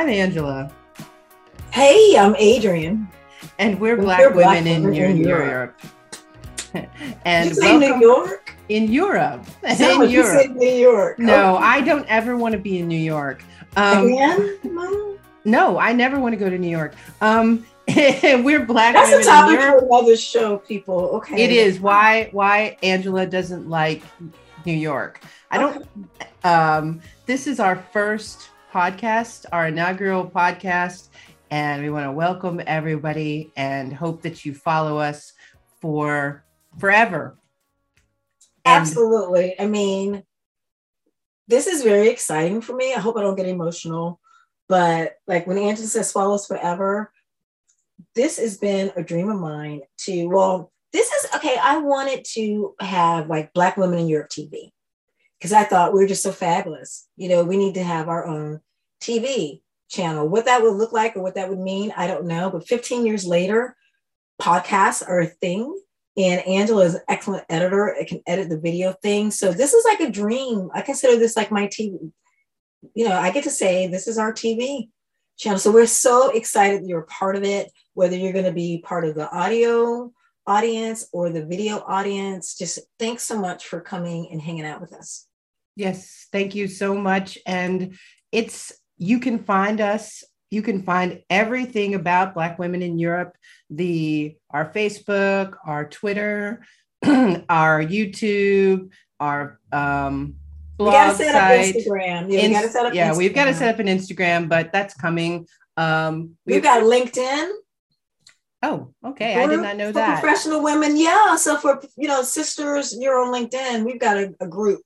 I'm Angela. Hey, I'm Adrian. And we're Black, we're Women, in, in, Europe. Europe. and you New York? In Europe. in Europe. New York. No, okay. I don't ever want to be in New York. Um, Again? No, I never want to go to New York. Um, we're black That's women a topic in Europe. for another show, people. Okay. It is why why Angela doesn't like New York. I don't. Um, this is our first podcast, our inaugural podcast, and we want to welcome everybody and hope that you follow us for forever. And Absolutely. I mean, this is very exciting for me. I hope I don't get emotional, but like when Angela says follow us forever, this has been a dream of mine to, well, this is okay. I wanted to have like Black Women in Europe TV because I thought we were just so fabulous. You know, we need to have our own TV channel. What that would look like or what that would mean, I don't know. But 15 years later, podcasts are a thing. And Angela is an excellent editor. It can edit the video thing. So this is like a dream. I consider this like my TV. You know, I get to say this is our TV channel. So we're so excited you're a part of it, whether you're going to be part of the audio audience or the video audience. Just thanks so much for coming and hanging out with us. Yes, thank you so much. And it's, you can find us, you can find everything about Black women in Europe, the, our Facebook, our Twitter, our YouTube, our, um, blog we gotta set site. up Instagram. Yeah, we gotta set up yeah Instagram. we've got to set up an Instagram, but that's coming. Um, we've, we've got LinkedIn. Oh, okay. I did not know that. Professional women, yeah. So for you know, sisters, you're on LinkedIn. We've got a, a group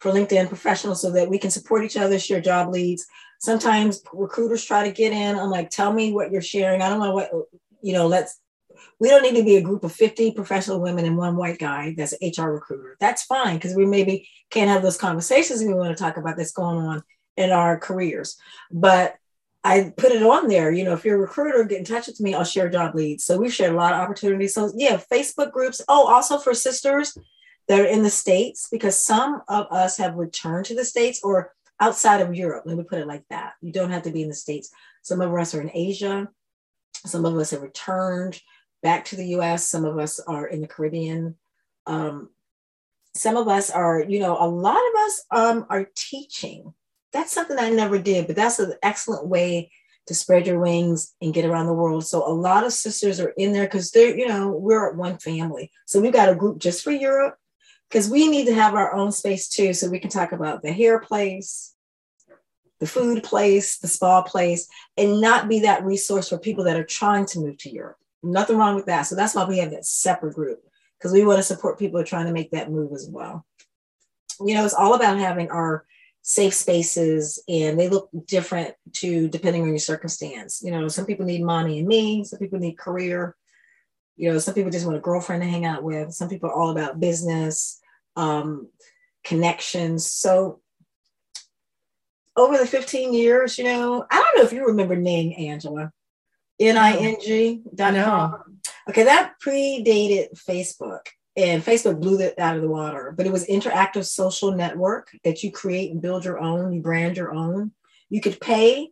for LinkedIn professionals so that we can support each other, share job leads. Sometimes recruiters try to get in. I'm like, tell me what you're sharing. I don't know what, you know, let's, we don't need to be a group of 50 professional women and one white guy that's an HR recruiter. That's fine because we maybe can't have those conversations we want to talk about that's going on in our careers. But I put it on there. You know, if you're a recruiter, get in touch with me. I'll share job leads. So we've shared a lot of opportunities. So yeah, Facebook groups. Oh, also for sisters, that are in the States because some of us have returned to the States or outside of Europe. Let me put it like that. You don't have to be in the States. Some of us are in Asia. Some of us have returned back to the US. Some of us are in the Caribbean. Um, some of us are, you know, a lot of us um, are teaching. That's something I never did, but that's an excellent way to spread your wings and get around the world. So a lot of sisters are in there because they're, you know, we're one family. So we've got a group just for Europe because we need to have our own space too, so we can talk about the hair place, the food place, the spa place, and not be that resource for people that are trying to move to Europe. Nothing wrong with that. So that's why we have that separate group because we want to support people who are trying to make that move as well. You know, it's all about having our safe spaces and they look different to depending on your circumstance. You know, some people need money and me, some people need career. You know, some people just want a girlfriend to hang out with. Some people are all about business um, connections. So over the 15 years, you know, I don't know if you remember Ning, Angela. N-I-N-G dot com. Okay, that predated Facebook. And Facebook blew that out of the water, but it was interactive social network that you create and build your own, you brand your own. You could pay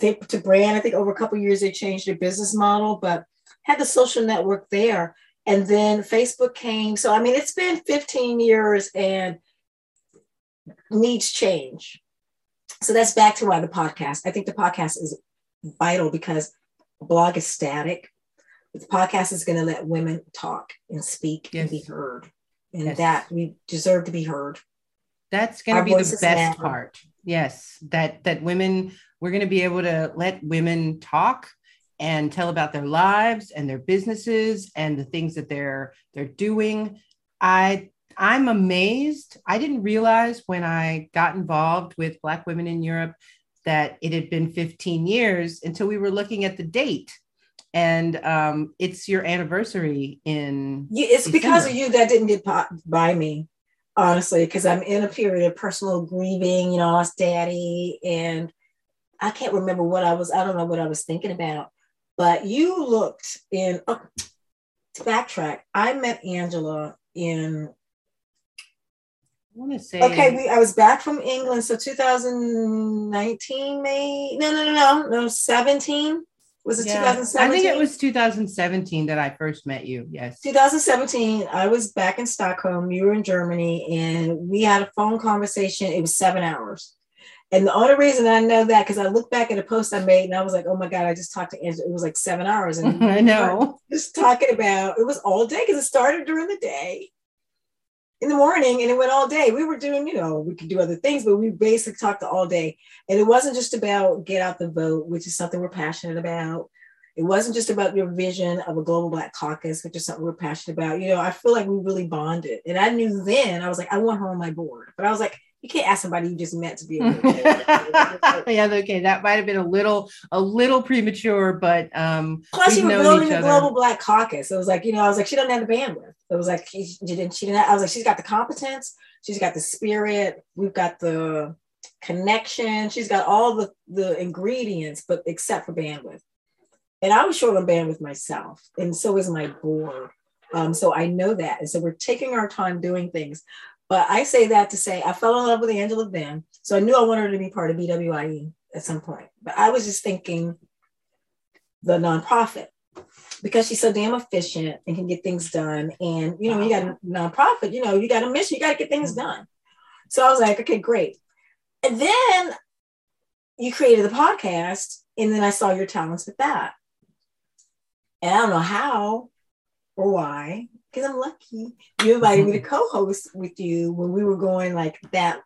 to, to brand. I think over a couple years they changed their business model, but had the social network there. And then Facebook came. So, I mean, it's been 15 years and needs change. So that's back to why the podcast. I think the podcast is vital because a blog is static. The podcast is going to let women talk and speak yes. and be heard. And yes. that we deserve to be heard. That's going to be the best matter. part. Yes, that that women we're going to be able to let women talk and tell about their lives and their businesses and the things that they're they're doing. I I'm amazed. I didn't realize when I got involved with Black women in Europe that it had been 15 years until we were looking at the date. And um, it's your anniversary in. Yeah, it's December. because of you that didn't get by me, honestly, because I'm in a period of personal grieving. You know, I lost daddy, and I can't remember what I was. I don't know what I was thinking about but you looked in, oh, to backtrack, I met Angela in I want to say. Okay, we, I was back from England, so 2019, May. No, no, no, no, no, 17. Was it yeah, 2017? I think it was 2017 that I first met you. Yes. 2017. I was back in Stockholm. You were in Germany, and we had a phone conversation. It was seven hours. And the only reason I know that because I look back at a post I made and I was like, oh my God, I just talked to Angela. It was like seven hours. And I know. Just talking about it was all day because it started during the day in the morning and it went all day. We were doing, you know, we could do other things, but we basically talked all day. And it wasn't just about get out the vote, which is something we're passionate about. It wasn't just about your vision of a global black caucus, which is something we're passionate about. You know, I feel like we really bonded. And I knew then I was like, I want her on my board. But I was like, you can't ask somebody you just met to be yeah okay that might have been a little a little premature but um plus you were building the global black caucus. It was like you know i was like she doesn't have the bandwidth. It was like she, she didn't she didn't have, i was like she's got the competence. She's got the spirit. We've got the connection. She's got all the the ingredients but except for bandwidth. And i was short on bandwidth myself and so is my board. Um, so I know that. And so we're taking our time doing things. But I say that to say I fell in love with Angela then. So I knew I wanted her to be part of BWIE at some point. But I was just thinking the nonprofit because she's so damn efficient and can get things done. And you know, you got a nonprofit, you know, you got a mission, you got to get things done. So I was like, okay, great. And then you created the podcast, and then I saw your talents with that. And I don't know how or why, because I'm lucky. You invited me to co-host with you when we were going like that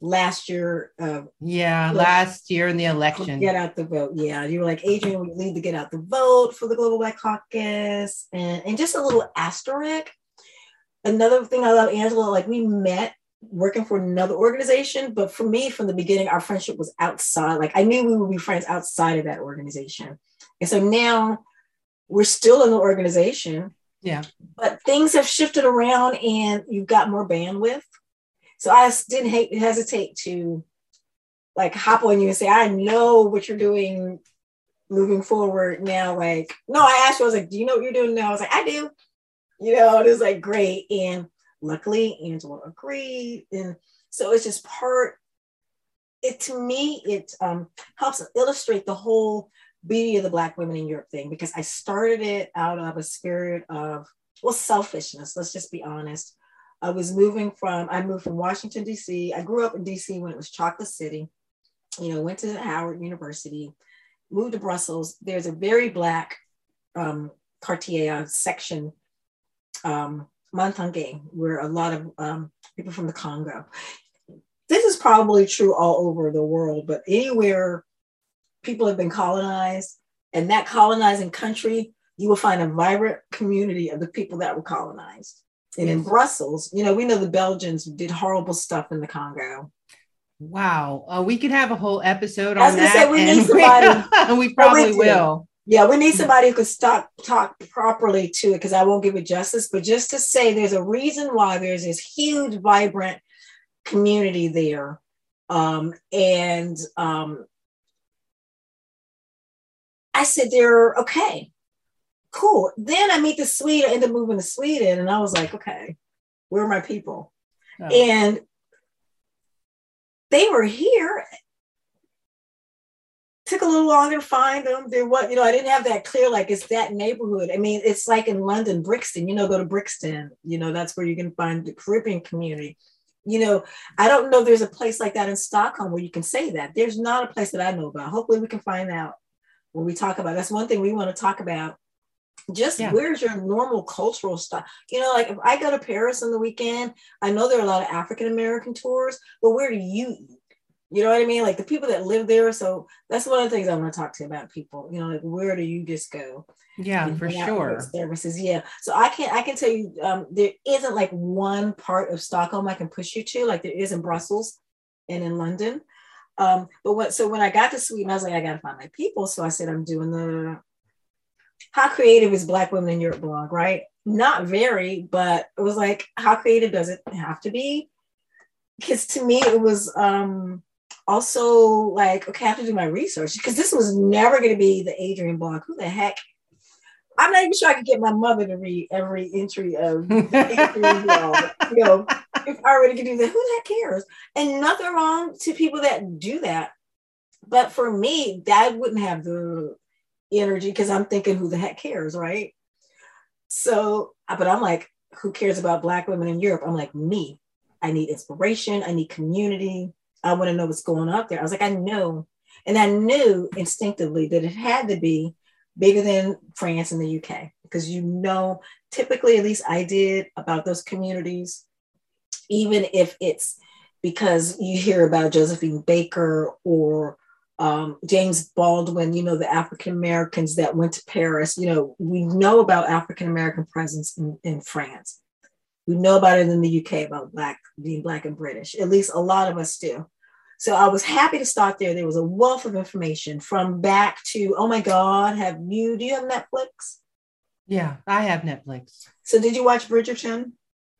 last year. Uh, yeah, last year in the election. Get out the vote. Yeah, you were like Adrian, We need to get out the vote for the Global Black Caucus, and and just a little asterisk. Another thing I love, Angela. Like we met working for another organization, but for me, from the beginning, our friendship was outside. Like I knew we would be friends outside of that organization, and so now we're still in the organization yeah. But things have shifted around and you've got more bandwidth. So I didn't hate, hesitate to like hop on you and say, I know what you're doing moving forward now. Like, no, I asked you, I was like, do you know what you're doing now? I was like, I do. You know, it was like great. And luckily Angela agreed. And so it's just part, it to me, it um, helps illustrate the whole beauty of the Black women in Europe thing because I started it out of a spirit of, well, selfishness. Let's just be honest. I was moving from, I moved from Washington, D.C. I grew up in D.C. when it was Chocolate City, you know, went to Howard University, moved to Brussels. There's a very Black um, quartier section, um, Matonge, where a lot of um, people from the Congo. This is probably true all over the world, but anywhere people have been colonized, and that colonizing country, you will find a vibrant community of the people that were colonized. And in Brussels, you know, we know the Belgians did horrible stuff in the Congo. Wow. Uh, we could have a whole episode on that. Say, we need somebody. We, we probably we will. Yeah, we need somebody who could stop talk properly to it because I won't give it justice. But just to say there's a reason why there's this huge, vibrant community there. Um, and um, I said, they're okay, cool. Then I meet the Swede, I end up moving to Sweden, and I was like, okay, where are my people? Oh. And they were here. Took a little longer to find them. There what you know, I didn't have that clear, like it's that neighborhood. I mean, it's like in London, Brixton, you know, go to Brixton, you know, that's where you can find the Caribbean community you know, I don't know there's a place like that in Stockholm where you can say that. There's not a place that I know about. Hopefully we can find out when we talk about that's one thing we want to talk about. Just yeah. where's your normal cultural stuff? You know like if i go to paris on the weekend i know there are a lot of african american tours but where do you eat? You know what i mean? Like the people that live there so that's one of the things i want to talk to about people. You know like where do you just go? Yeah for sure. services yeah. So i can i can tell you um, there isn't like one part of stockholm i can push you to like there is in brussels and in london um, but what so when I got to Sweden, I was like, I gotta find my people. So I said, I'm doing the how creative is Black Women in Europe blog, right? Not very, but it was like, how creative does it have to be? Because to me, it was um also like, okay, I have to do my research because this was never to be the Adrian blog. Who the heck? I'm not even sure I could get my mother to read every entry of. You know, if I already can do that, who the heck cares? And nothing wrong to people that do that. But for me, that wouldn't have the energy because I'm thinking, who the heck cares, right? So, but I'm like, who cares about Black women in Europe? I'm like, me. I need inspiration. I need community. I want to know what's going on there. I was like, I know. And I knew instinctively that it had to be bigger than France and the UK because you know, typically, at least I did about those communities, even if it's because you hear about Josephine Baker or um, James Baldwin, you know, the African Americans that went to Paris, you know, we know about African American presence in, in, France. We know about it in the UK about Black being Black and British. At least a lot of us do. So I was happy to start there. There was a wealth of information from back to, oh my God, have you, do you have Netflix? Yeah, I have Netflix. So did you watch Bridgerton?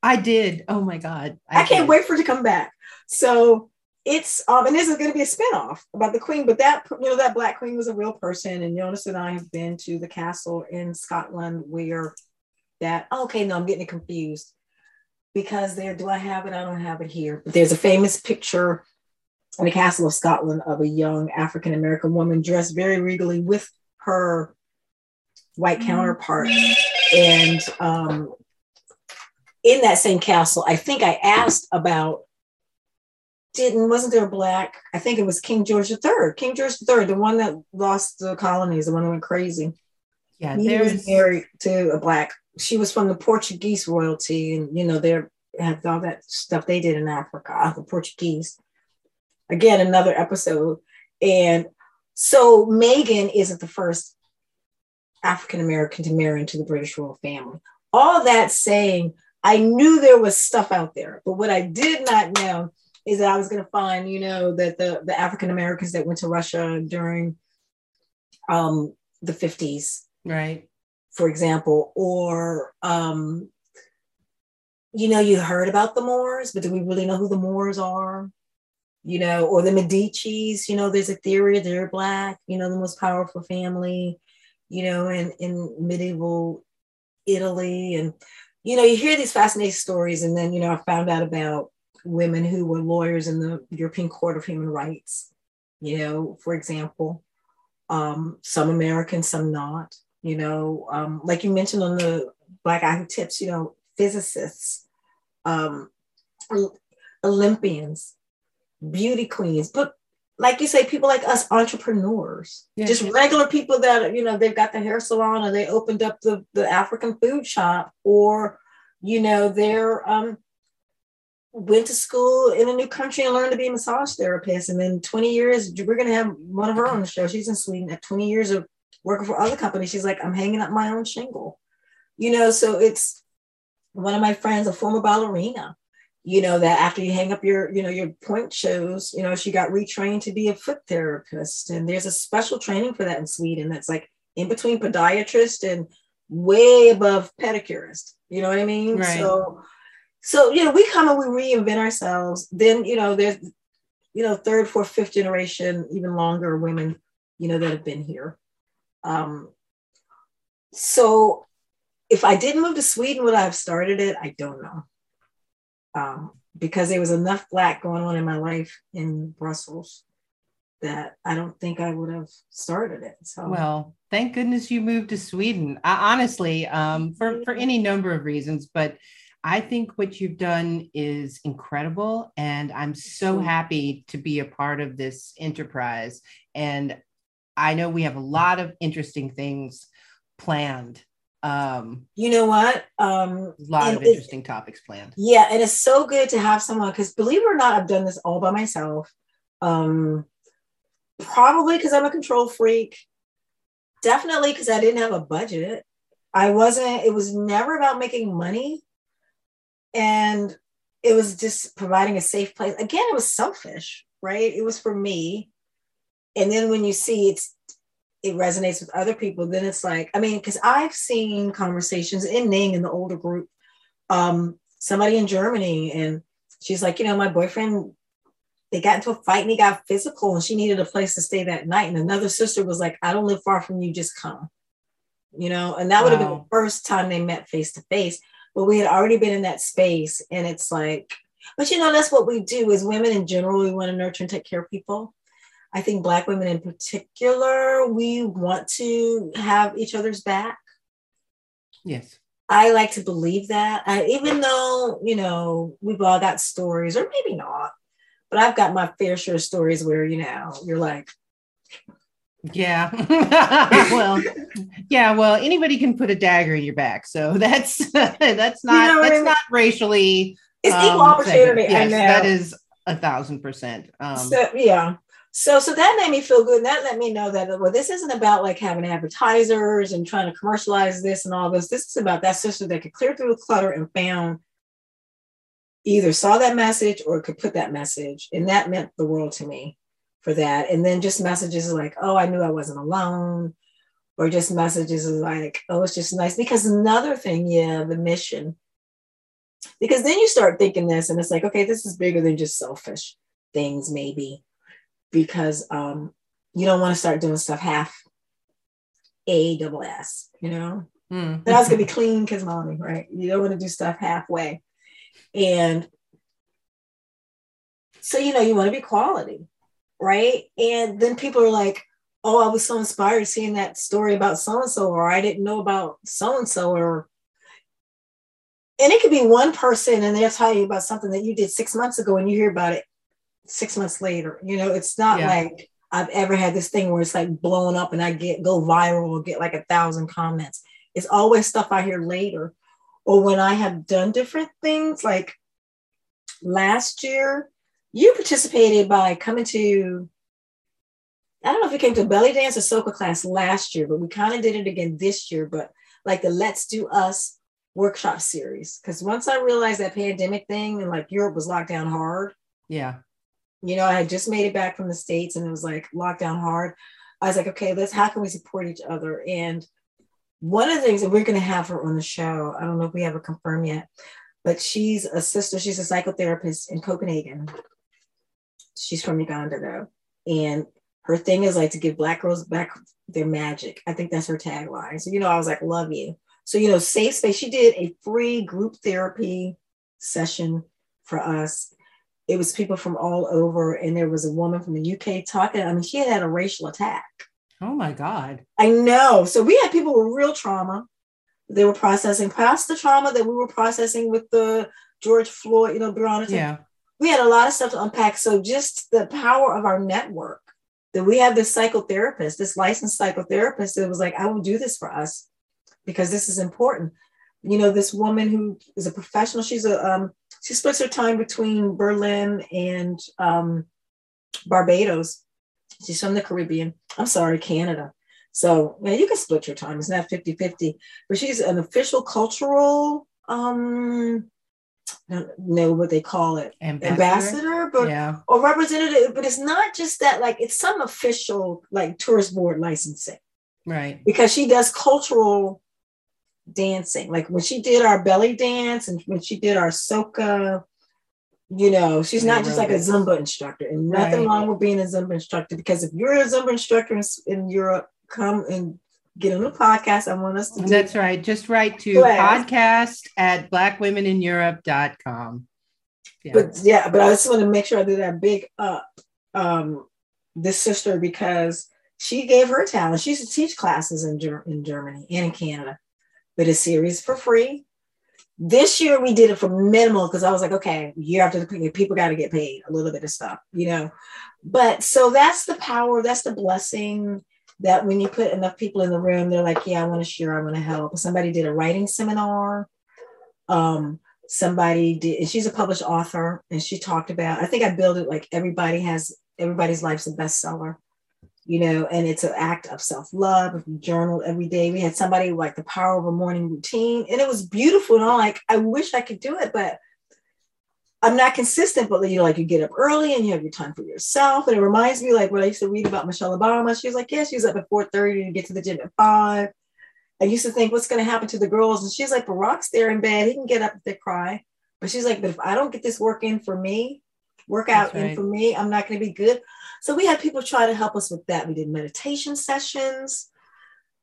I did. Oh my God. I, I can't wait for it to come back. So it's um and this is going to be a spinoff about the queen but that you know that black queen was a real person and jonas and i have been to the castle in scotland where that okay no i'm getting it confused because there do i have it i don't have it here but there's a famous picture in the castle of scotland of a young african american woman dressed very regally with her white mm-hmm. counterpart and um in that same castle i think i asked about didn't wasn't there a black? I think it was King George III. King George III, the one that lost the colonies, the one that went crazy. Yeah, he was married to a black. She was from the Portuguese royalty, and you know they had all that stuff they did in Africa. The Portuguese. Again, another episode, and so Meghan isn't the first African American to marry into the British royal family. All that saying, I knew there was stuff out there, but what I did not know is that I was going to find, you know, that the, the African Americans that went to Russia during um, the 50s, right? For example, or, um, you know, you heard about the Moors, but do we really know who the Moors are? You know, or the Medicis, you know, there's a theory they're Black, you know, the most powerful family, you know, in, in medieval Italy. And, you know, you hear these fascinating stories. And then, you know, I found out about women who were lawyers in the European Court of Human Rights, you know, for example, um, some American, some not, you know, um, like you mentioned on the Black Eye Tips, you know, physicists, um, Olympians, beauty queens, but like you say, people like us, entrepreneurs, just regular people that, you know, they've got the hair salon or they opened up the, the African food shop or, you know, they're um, went to school in a new country and learned to be a massage therapist. And then 20 years, we're going to have one of her on the show. She's in Sweden at 20 years of working for other companies. She's like, I'm hanging up my own shingle, you know? So it's one of my friends, a former ballerina, you know, that after you hang up your, you know, your pointe shoes, you know, she got retrained to be a foot therapist. And there's a special training for that in Sweden. That's like in between podiatrist and way above pedicurist. You know what I mean? Right. So, so, you know, we come and we reinvent ourselves. Then, you know, there's, you know, third, fourth, fifth generation, even longer women, you know, that have been here. Um, so if I didn't move to Sweden, would I have started it? I don't know. Um, because there was enough black going on in my life in Brussels that I don't think I would have started it. So well, thank goodness you moved to Sweden. I, honestly, um, for for any number of reasons, but I think what you've done is incredible. And I'm so happy to be a part of this enterprise. And I know we have a lot of interesting things planned. Um, you know what? Um, a lot of interesting topics planned. Yeah. And it's so good to have someone because believe it or not, I've done this all by myself. Um, probably because I'm a control freak. Definitely because I didn't have a budget. I wasn't, it was never about making money and it was just providing a safe place again it was selfish right it was for me and then when you see it's it resonates with other people then it's like i mean because i've seen conversations in ning in the older group um somebody in germany and she's like you know my boyfriend they got into a fight and he got physical and she needed a place to stay that night and another sister was like i don't live far from you just come you know and that would have been the first time they met face to face but we had already been in that space and it's like But you know, that's what we do as women in general. We want to nurture and take care of people. I think Black women in particular, we want to have each other's back. Yes. I like to believe that. I, even though, you know, we've all got stories, or maybe not, but I've got my fair share of stories where, you know, you're like, yeah. well, yeah. Well, anybody can put a dagger in your back, so that's that's not you know that's I mean? not racially. It's um, equal opportunity. Yes, that is a thousand percent. Um, so, yeah. So so that made me feel good. And that let me know that well, this isn't about like having advertisers and trying to commercialize this and all this. This is about that sister that could clear through the clutter and found either saw that message or could put that message. And that meant the world to me for that. And then just messages like, oh, I knew I wasn't alone. Or just messages like, oh, it's just nice. Because another thing, yeah, the mission. Because then you start thinking this, and it's like, okay, this is bigger than just selfish things, maybe. Because um, you don't want to start doing stuff half A double S, you know? Mm. That's gonna be clean because mommy, right? You don't want to do stuff halfway. And so you know, you want to be quality right? And then people are like, oh, I was so inspired seeing that story about so and so, or I didn't know about so and so, or and it could be one person and they'll tell you about something that you did six months ago and you hear about it six months later. You know, it's not yeah. like I've ever had this thing where it's like blown up and I get go viral or get like a thousand comments. It's always stuff I hear later. Or when I have done different things, like last year, you participated by coming to I don't know if you came to belly dance or soca class last year, but we kind of did it again this year. But like the Let's Do Us workshop series, because once I realized that pandemic thing and like Europe was locked down hard. Yeah. You know, I had just made it back from the States and it was like locked down hard. I was like, okay, let's how can we support each other? And one of the things that we're going to have her on the show, I don't know if we have her confirmed yet, but she's a sister, she's a psychotherapist in Copenhagen she's from Uganda though, and her thing is like to give black girls back their magic. I think that's her tagline. So you know, I was like, love you. So you know, safe space. She did a free group therapy session for us. It was people from all over, and there was a woman from the UK talking. I mean, she had had a racial attack. Oh my God. I know. So we had people with real trauma. They were processing past the trauma that we were processing with the George Floyd, you know, Breonna. Yeah we had a lot of stuff to unpack. So just the power of our network that we have this psychotherapist, this licensed psychotherapist that was like, I will do this for us because this is important. You know, this woman who is a professional, she's a um, she splits her time between Berlin and um, Barbados. She's from the Caribbean. I'm sorry, Canada. So yeah, you can split your time. It's not 50-50. But she's an official cultural um I don't know what they call it ambassador, ambassador but yeah. or representative but it's not just that like it's some official like tourist board licensing right because she does cultural dancing like when she did our belly dance and when she did our soca you know she's not just like a zumba instructor and nothing right. wrong with being a zumba instructor because if you're a zumba instructor in, in europe come and get on the podcast. I want us to do That's right. Just write to class. podcast at blackwomenineurope.com. Yeah. But yeah, but I just want to make sure I do that big up um this sister because she gave her talent. She used to teach classes in, Ger- in Germany and in Canada, but a series for free. This year we did it for minimal because I was like, okay, year after the people got to get paid a little bit of stuff, you know. But so that's the power, that's the blessing that when you put enough people in the room, they're like, yeah, I want to share, I want to help. Somebody did a writing seminar. Um, somebody did, and she's a published author, and she talked about, I think I built it like everybody has, everybody's life's a bestseller, you know, and it's an act of self-love. If you journal every day, we had somebody like the power of a morning routine, and it was beautiful. And I'm like, I wish I could do it, but I'm not consistent, but you know, like you get up early and you have your time for yourself. And it reminds me like what I used to read about Michelle Obama. She was like, yeah, she's up at 4:30 to get to the gym at five. I used to think, what's going to happen to the girls? And she's like, Barack's there in bed. He can get up if they cry. But she's like, but if I don't get this work in for me, workout right. in for me, I'm not going to be good. So we had people try to help us with that. We did meditation sessions.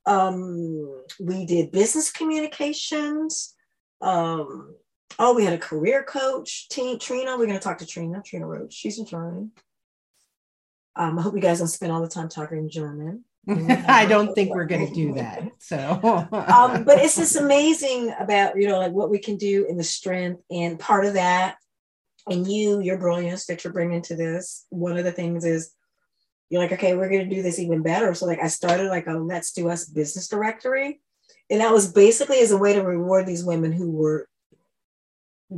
Um, we did business communications. Um, oh, we had a career coach, Teen, Trina. We're going to talk to Trina, Trina Roach. She's in Germany. Um, I hope you guys don't spend all the time talking in German. I don't think we're going to do that. So, um, but it's just amazing about you know like what we can do in the strength, and part of that, and you, your brilliance that you're bringing to this. One of the things is you're like, okay, we're going to do this even better. So like I started like a Let's Do Us business directory, and that was basically as a way to reward these women who were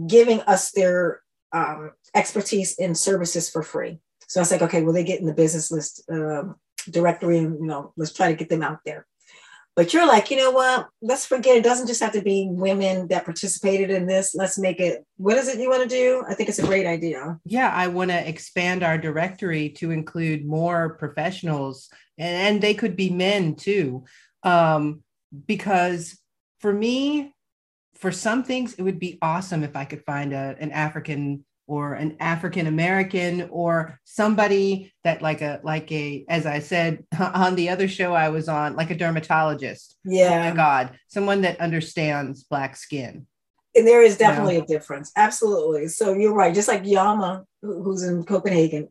giving us their um, expertise in services for free. So I was like, okay, well, they get in the business list um, directory and, you know, let's try to get them out there. But you're like, you know what? Let's forget it doesn't just have to be women that participated in this. Let's make it, what is it you want to do? I think it's a great idea. Yeah, I want to expand our directory to include more professionals, and, and they could be men too. Um, because for me, for some things, it would be awesome if I could find a, an African or an African American or somebody that like a like a as I said on the other show I was on like a dermatologist. Yeah. Oh my God, someone that understands black skin. And there is definitely you know? a difference. Absolutely. So you're right. Just like Yama, who's in Copenhagen,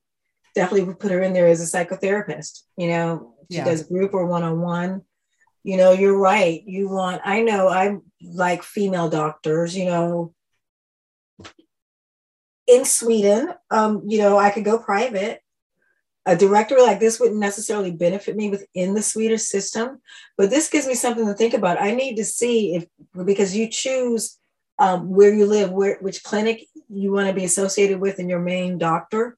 definitely put her in there as a psychotherapist. You know, she yeah. does group or one on one. You know, you're right. You want. I know. I like female doctors. You know, in Sweden, um, you know, I could go private. A directory like this wouldn't necessarily benefit me within the Swedish system, but this gives me something to think about. I need to see if because you choose um, where you live, where which clinic you want to be associated with, and your main doctor.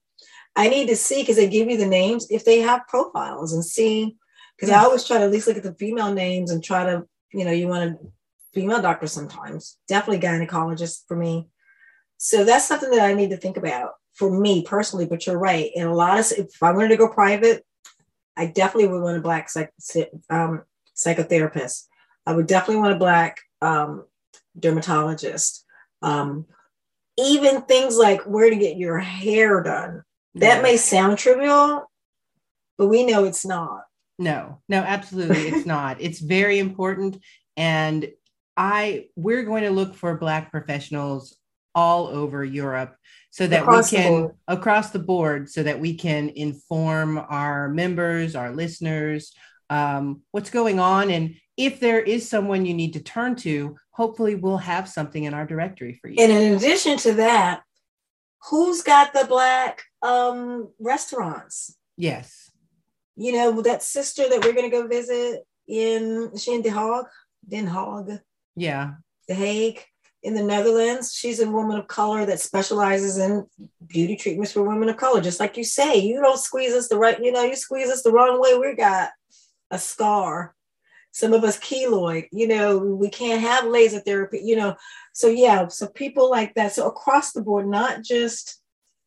I need to see because they give you the names if they have profiles and see because yes. I always try to at least look at the female names and try to you know you want a female doctor sometimes definitely gynecologist for me so that's something that I need to think about for me personally. But you're right. And a lot of, if I wanted to go private, I definitely would want a black psych, um, psychotherapist. I would definitely want a black um, dermatologist. Um, even things like where to get your hair done. That may sound trivial, but we know it's not. No, no, absolutely, it's not. It's very important, and I we're going to look for Black professionals all over Europe so that across we can across the board so that we can inform our members, our listeners, um, what's going on. And if there is someone you need to turn to, hopefully we'll have something in our directory for you. And in addition to that, who's got the black um, restaurants? Yes. You know, that sister that we're going to go visit in, she in Den Haag? Den Haag. Yeah. The Hague in the Netherlands. She's a woman of color that specializes in beauty treatments for women of color. Just like you say, you don't squeeze us the right, you know, you squeeze us the wrong way, we got a scar. Some of us keloid, you know, we can't have laser therapy, you know. So yeah, so people like that. So across the board, not just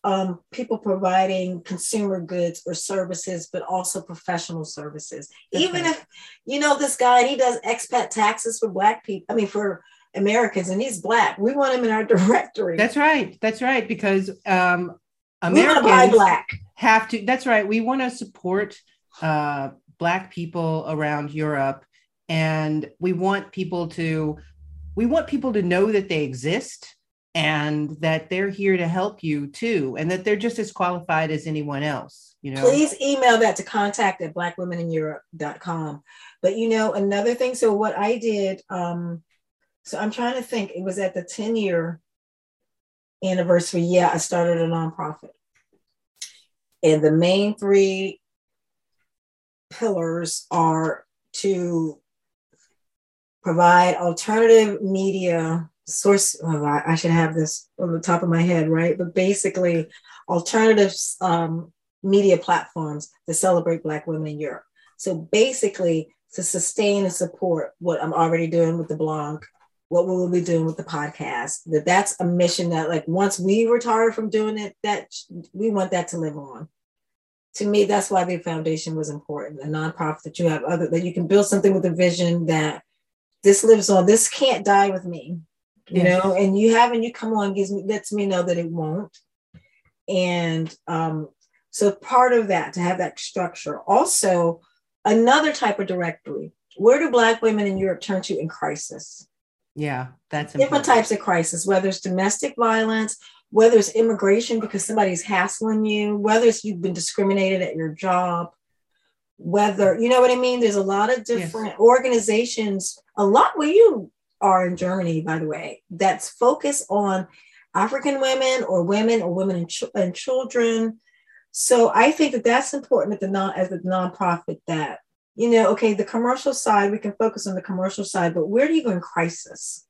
um, people providing consumer goods or services, but also professional services. That's Even if, you know, this guy, he does expat taxes for Black people, I mean, for Americans and he's black. We want him in our directory. That's right. That's right. Because um, Americans black. have to, that's right. We want to support uh, black people around Europe and we want people to, we want people to know that they exist and that they're here to help you too and that they're just as qualified as anyone else you know please email that to contact at blackwomenineurope.com but you know another thing so what i did um so I'm trying to think. It was at the 10 year anniversary. Yeah, I started a nonprofit. And the main three pillars are to provide alternative media source. Oh, I should have this on the top of my head, right? But basically, alternative um, media platforms to celebrate Black women in Europe. So basically, to sustain and support what I'm already doing with the blog what we will be doing with the podcast. That that's a mission that like once we retire from doing it, that we want that to live on. To me, that's why the foundation was important. A nonprofit that you have other that you can build something with a vision that this lives on. This can't die with me, you yes. know. And you have and you come on gives me lets me know that it won't. And um, so part of that to have that structure. Also, another type of directory. Where do Black women in Europe turn to in crisis? Yeah, that's different important. types of crisis, whether it's domestic violence, whether it's immigration because somebody's hassling you, whether it's you've been discriminated at your job, whether you know what I mean. There's a lot of different yes. organizations, a lot where you are in Germany, by the way, that's focused on African women or women or women and, ch- and children. So I think that that's important at the non as a nonprofit that you know, okay, the commercial side, we can focus on the commercial side, but where do you go in crisis?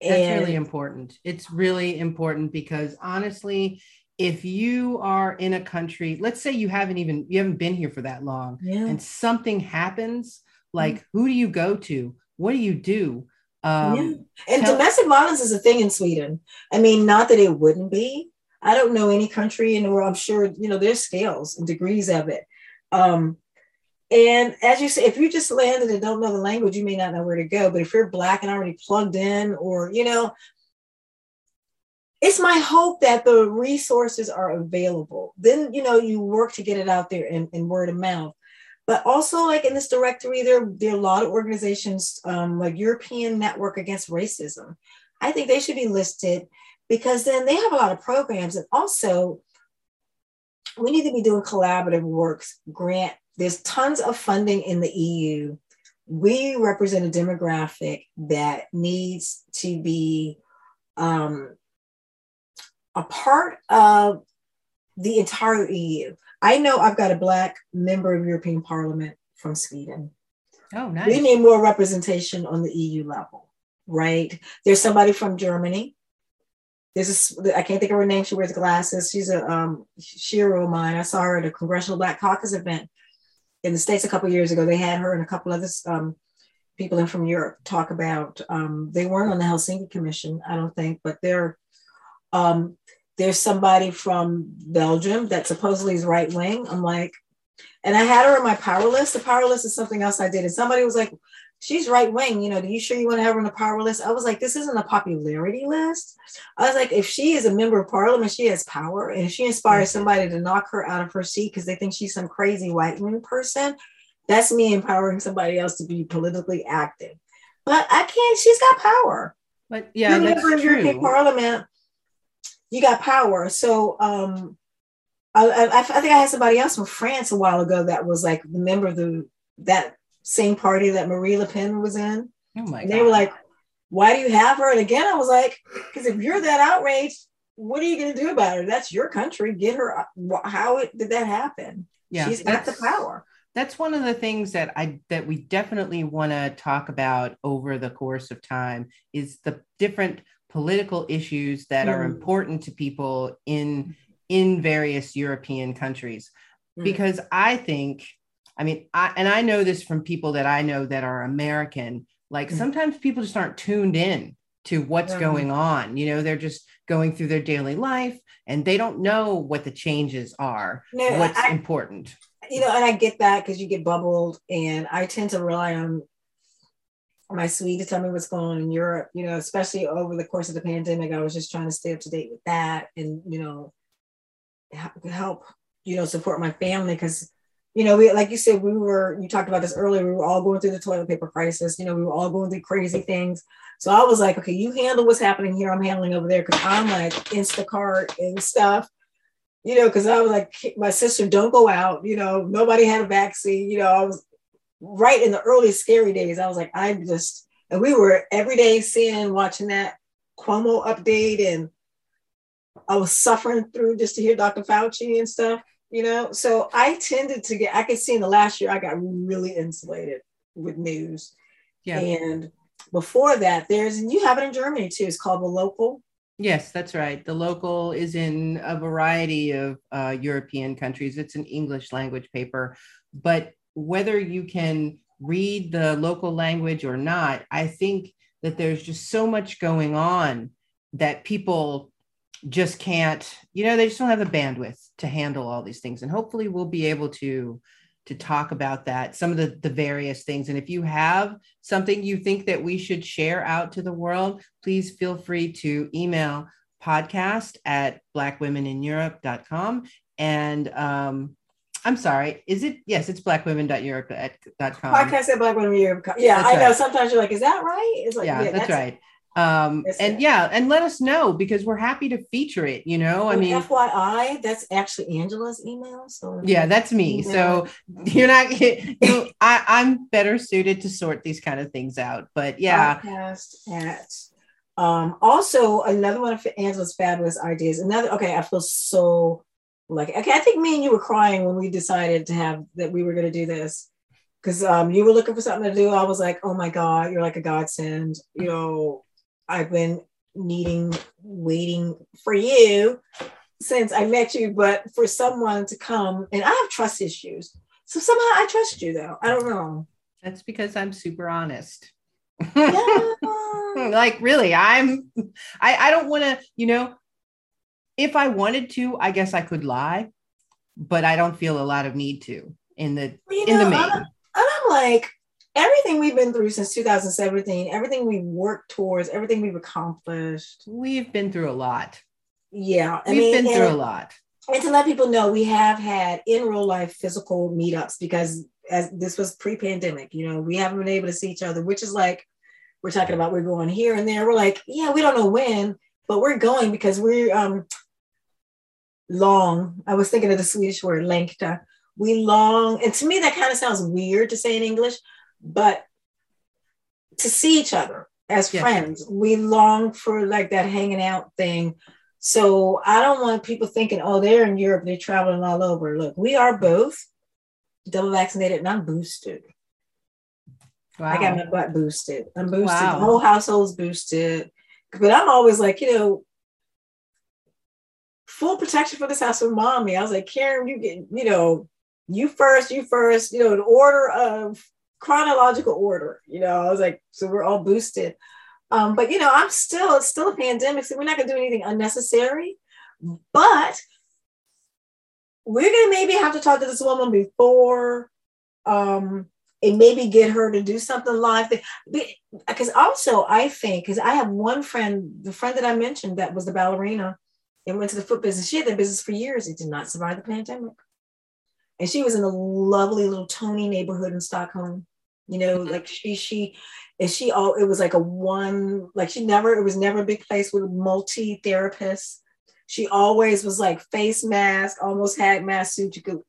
That's really important. It's really important because honestly, if you are in a country, let's say you haven't even you haven't been here for that long, yeah. and something happens, like mm-hmm. who do you go to? What do you do? Um, yeah. And tell- domestic violence is a thing in Sweden. I mean, not that it wouldn't be. I don't know any country in the world. I'm sure you know there's scales and degrees of it. Um, and as you say, if you just landed and don't know the language, you may not know where to go. But if you're black and already plugged in, or you know, it's my hope that the resources are available. Then you know you work to get it out there in, in word of mouth. But also, like in this directory, there, there are a lot of organizations um, like European Network Against Racism. I think they should be listed because then they have a lot of programs. And also, we need to be doing collaborative works, grant there's tons of funding in the EU. We represent a demographic that needs to be um, a part of the entire EU. I know I've got a Black member of European Parliament from Sweden. Oh, nice. We need more representation on the EU level, right? There's somebody from Germany. There's a, I can't think of her name. She wears glasses. She's a um, of mine. I saw her at a Congressional Black Caucus event in the States a couple years ago, they had her and a couple other um, people in from Europe talk about, um, they weren't on the Helsinki Commission, I don't think, but they're, um, there's somebody from Belgium that supposedly is right wing. I'm like, and I had her on my power list. The power list is something else I did. And somebody was like, she's right wing. You know, do you sure you want to have her on the power list? I was like, this isn't a popularity list. I was like, if she is a member of parliament, she has power. And if she inspires mm-hmm. somebody to knock her out of her seat because they think she's some crazy white wing person, that's me empowering somebody else to be politically active. But I can't, she's got power. But yeah, You're that's true. European Parliament, you got power. So um I, I, I think I had somebody else from France a while ago that was like the member of the that same party that Marie Le Pen was in. Oh my they were like, why do you have her? And again, I was like, because if you're that outraged, what are you going to do about her? That's your country. Get her. How it, did that happen? Yeah, she's got the power. That's one of the things that I that we definitely want to talk about over the course of time is the different political issues that mm. are important to people in in various European countries. Mm. Because I think I mean, I, and I know this from people that I know that are American. Like mm-hmm. sometimes people just aren't tuned in to what's going on. You know, they're just going through their daily life and they don't know what the changes are, no, what's I, important. You know, and I get that because you get bubbled, and I tend to rely on my Swede to tell me what's going on in Europe. You know, especially over the course of the pandemic, I was just trying to stay up to date with that, and you know, help you know support my family because you know, we like you said, we were you talked about this earlier. We were all going through the toilet paper crisis. You know, we were all going through crazy things. So I was like, okay, you handle what's happening here. I'm handling over there because I'm like Instacart and stuff. You know, because I was like, my sister, don't go out. You know, nobody had a vaccine. You know, I was right in the early scary days. I was like, I'm just, and we were every day seeing, watching that Cuomo update, and I was suffering through just to hear Dr. Fauci and stuff you know? So i tended to get i could see in the last year i got really insulated with news. Yeah. And before that there's and you have it in germany too it's called the local. Yes that's right. The local is in a variety of uh, european countries. It's an english language paper. But whether you can read the local language or not i think that there's just so much going on that people just can't you know they just don't have the bandwidth to handle all these things and hopefully we'll be able to to talk about that some of the the various things and if you have something you think that we should share out to the world please feel free to email podcast at blackwomenineurope.com and um, I'm sorry. Is it? Yes, it's blackwomen.europe.com. Podcast at blackwomen.europe. Yeah, that's I know. Sometimes you're like, is that right? It's like, yeah, yeah that's, that's, right. Um, and yeah, and let us know because we're happy to feature it. You know, I mean, FYI, that's actually Angela's email. So yeah, that's me. Email. So you're not. You know, I, I'm better suited to sort these kind of things out. But yeah, podcast at um, also, another one of Angela's fabulous ideas. Another, okay, I feel so like, okay, I think me and you were crying when we decided to have that we were going to do this because um, you were looking for something to do. I was like, oh my God, you're like a godsend. You know, I've been needing, waiting for you since I met you, but for someone to come, and I have trust issues. So somehow I trust you though. I don't know. That's because I'm super honest. Yeah. like really, I'm I, I don't want to, you know, if I wanted to, I guess I could lie, but I don't feel a lot of need to in the you in know, the main. I'm, and I'm like, everything we've been through since 2017, everything we've worked towards, everything we've accomplished. We've been through a lot. Yeah. I we've mean, been through a lot. And to let people know, we have had in real life physical meetups because as this was pre-pandemic, you know, we haven't been able to see each other, which is like we're talking about we're going here and there. We're like, yeah, we don't know when, but we're going because we're um long. I was thinking of the Swedish word längta. We long, and to me that kind of sounds weird to say in English, but to see each other as friends, we long for like that hanging out thing. So I don't want people thinking, oh, they're in Europe, they're traveling all over. Look, we are both double vaccinated and I'm boosted. Wow. I got my butt boosted. I'm boosted. Wow. The whole household's boosted. But I'm always like, you know, full protection for this house with mommy. I was like, Karen, you get, you know, you first, you first, you know, in order of chronological order. You know, I was like, so we're all boosted. Um, but you know, I'm still, it's still a pandemic, so we're not gonna do anything unnecessary. But we're gonna maybe have to talk to this woman before um and maybe get her to do something live because also i think because i have one friend the friend that i mentioned that was the ballerina and went to the foot business she had that business for years it did not survive the pandemic and she was in a lovely little tony neighborhood in stockholm you know mm-hmm. like she she and she all it was like a one like she never it was never a big place with multi therapists she always was like face mask almost had mask suit you could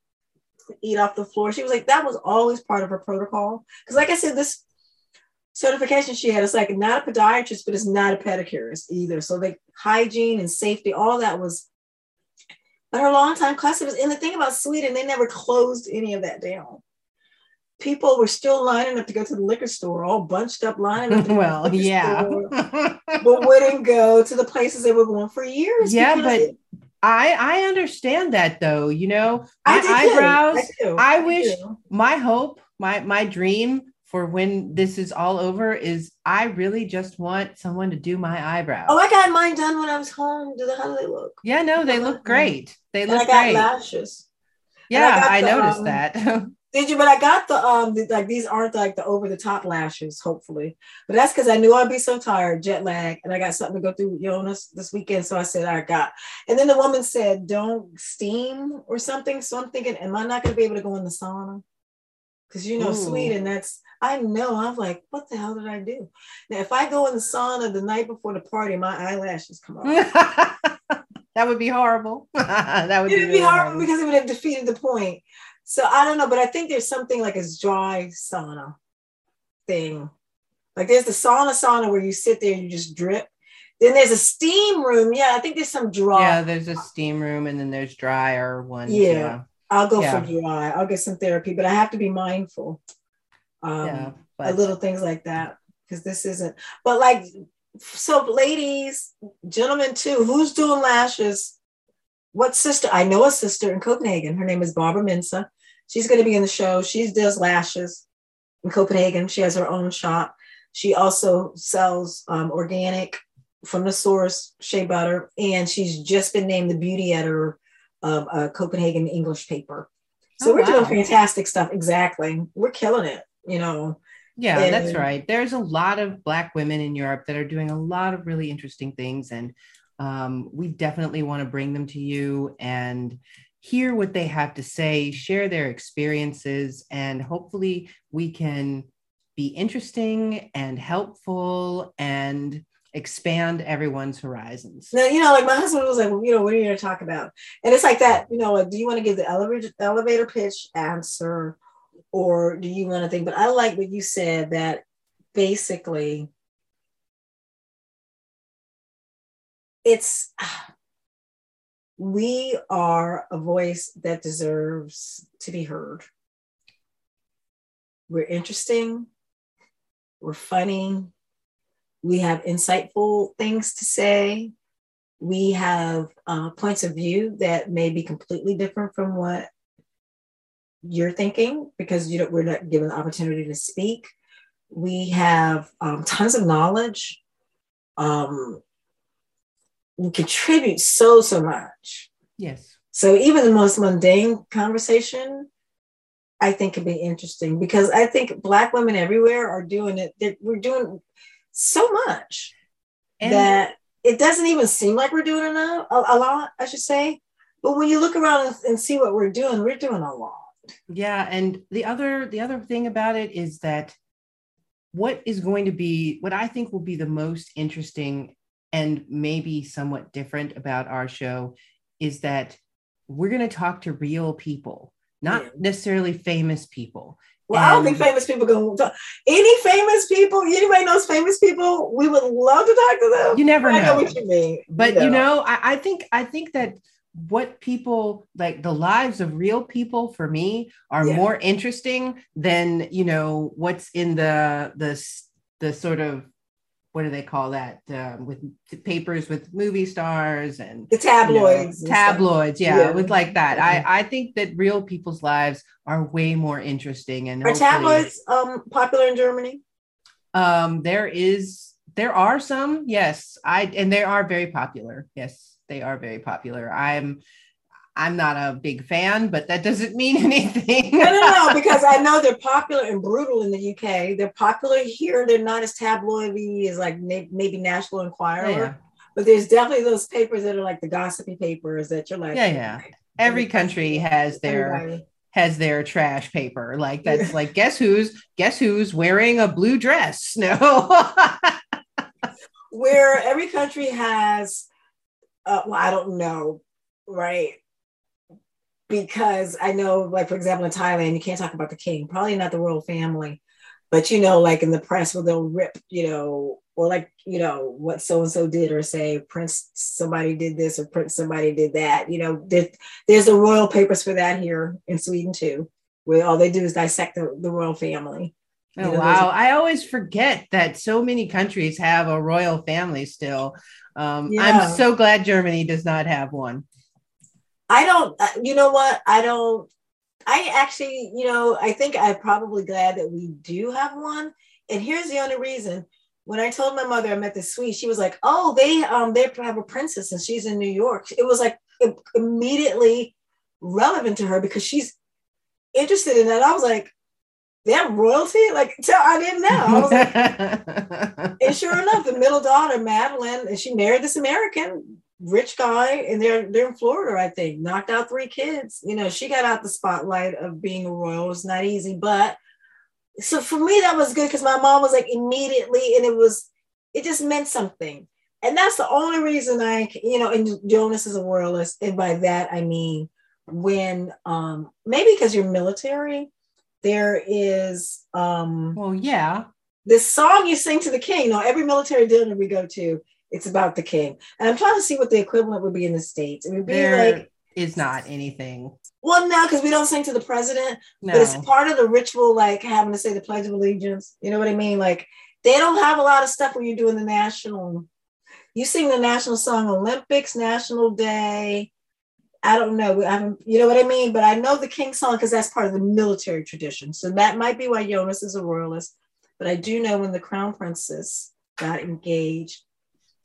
eat off the floor. She was like, that was always part of her protocol. Because, like I said, this certification she had is like not a podiatrist, but it's not a pedicurist either. So, like hygiene and safety, all that was. But her longtime customers, and the thing about Sweden, they never closed any of that down. People were still lining up to go to the liquor store, all bunched up lining up. well, yeah. But wouldn't go to the places they were going for years. Yeah, but it, I I understand that though. You know, my I eyebrows. I, I, wish my hope, my my dream for when this is all over is I really just want someone to do my eyebrows. Oh, I got mine done when I was home. Do the how do they look? Yeah, no, they look great. They look and I got great. lashes. Yeah, I, I the, noticed um, that. Did you? But I got the um the, like these aren't like the over the top lashes, hopefully. But that's because I knew I'd be so tired, jet lag, and I got something to go through, you know, this, this weekend. So I said I got. And then the woman said, "Don't steam or something." So I'm thinking, am I not going to be able to go in the sauna? Because you know, Ooh. Sweden, that's I know. I'm like, what the hell did I do? Now, if I go in the sauna the night before the party, my eyelashes come off. that would be horrible. that would it would be, be horrible, horrible because it would have defeated the point. So I don't know, but I think there's something like a dry sauna thing. Like there's the sauna sauna where you sit there and you just drip. Then there's a steam room. Yeah, I think there's some dry. Yeah, there's a steam room and then there's drier ones. Yeah. yeah. I'll go yeah. for dry. I'll get some therapy, but I have to be mindful. Um yeah, but... little things like that. Because this isn't, but like so ladies, gentlemen too, who's doing lashes? What sister? I know a sister in Copenhagen. Her name is Barbara Mensa. She's going to be in the show. She does lashes in Copenhagen. She has her own shop. She also sells um, organic from the source shea butter, and she's just been named the beauty editor of a Copenhagen English paper. So oh, we're wow. doing fantastic stuff. Exactly, we're killing it. You know. Yeah, and, that's right. There's a lot of Black women in Europe that are doing a lot of really interesting things, and um, we definitely want to bring them to you. And hear what they have to say, share their experiences, and hopefully we can be interesting and helpful and expand everyone's horizons. Now, you know, like my husband was like, you know, what are you going to talk about? And it's like that, you know, like, do you want to give the elevator elevator pitch answer, or do you want to think? But I like what you said that basically it's we are a voice that deserves to be heard. We're interesting, we're funny, we have insightful things to say. We have uh, points of view that may be completely different from what you're thinking because you know we're not given the opportunity to speak. We have um, tons of knowledge. Um, we contribute so so much. Yes. So even the most mundane conversation, I think, can be interesting because I think Black women everywhere are doing it. They're, we're doing so much and that it doesn't even seem like we're doing enough, a, a lot, I should say. But when you look around and, and see what we're doing, we're doing a lot. Yeah, and the other the other thing about it is that what is going to be what I think will be the most interesting and maybe somewhat different about our show is that we're going to talk to real people, not yeah. necessarily famous people. Well, and I don't think famous people going to talk. Any famous people, anybody knows famous people, we would love to talk to them. You never know. Know what you mean. But you know, you know I, I think I think that what people like the lives of real people for me are yeah. more interesting than you know what's in the the the sort of what do they call that? Um, with papers with movie stars and the tabloids you know, tabloids yeah, yeah, with like that. I i think that real people's lives are way more interesting and are tabloids um popular in germany? Um there is there are some yes. I and they are very popular. Yes they are very popular. I'm I'm not a big fan, but that doesn't mean anything. no, no, no, because I know they're popular and brutal in the UK. They're popular here. They're not as tabloidy as like maybe National Enquirer. Yeah. But there's definitely those papers that are like the gossipy papers that you're like, yeah, yeah. Every country has their Everybody. has their trash paper. Like that's like guess who's guess who's wearing a blue dress? No. Where every country has, uh, well, I don't know, right? Because I know, like for example, in Thailand, you can't talk about the king, probably not the royal family, but you know, like in the press where they'll rip, you know, or like you know what so and so did, or say Prince somebody did this or Prince somebody did that. You know, there, there's the royal papers for that here in Sweden too, where all they do is dissect the, the royal family. Oh, you know, wow. I always forget that so many countries have a royal family still. Um, yeah. I'm so glad Germany does not have one. I don't, uh, you know what? I don't, I actually, you know, I think I'm probably glad that we do have one. And here's the only reason. When I told my mother I met the Swede, she was like, "Oh, they um they have a princess and she's in New York." It was like immediately relevant to her because she's interested in that. I was like, "They have royalty?" Like, so I didn't know. I was like, and sure enough, the middle daughter, Madeleine, and she married this American rich guy and they're they're in Florida, I think, knocked out three kids. You know, she got out the spotlight of being a royal. It's not easy, but so for me that was good because my mom was like immediately, and it was it just meant something. And that's the only reason I, you know, and Jonas is a royalist, and by that I mean when um maybe because you're military, there is um well, yeah. This song you sing to the king. You know, every military dinner we go to, it's about the king. And I'm trying to see what the equivalent would be in the States. It would be there like is not anything. Well, no, because we don't sing to the president, no. but it's part of the ritual, like having to say the Pledge of Allegiance. You know what I mean? Like they don't have a lot of stuff when you're doing the national. You sing the national song, Olympics, National Day. I don't know. I haven't, you know what I mean? But I know the King song because that's part of the military tradition. So that might be why Jonas is a royalist. But I do know when the crown princess got engaged,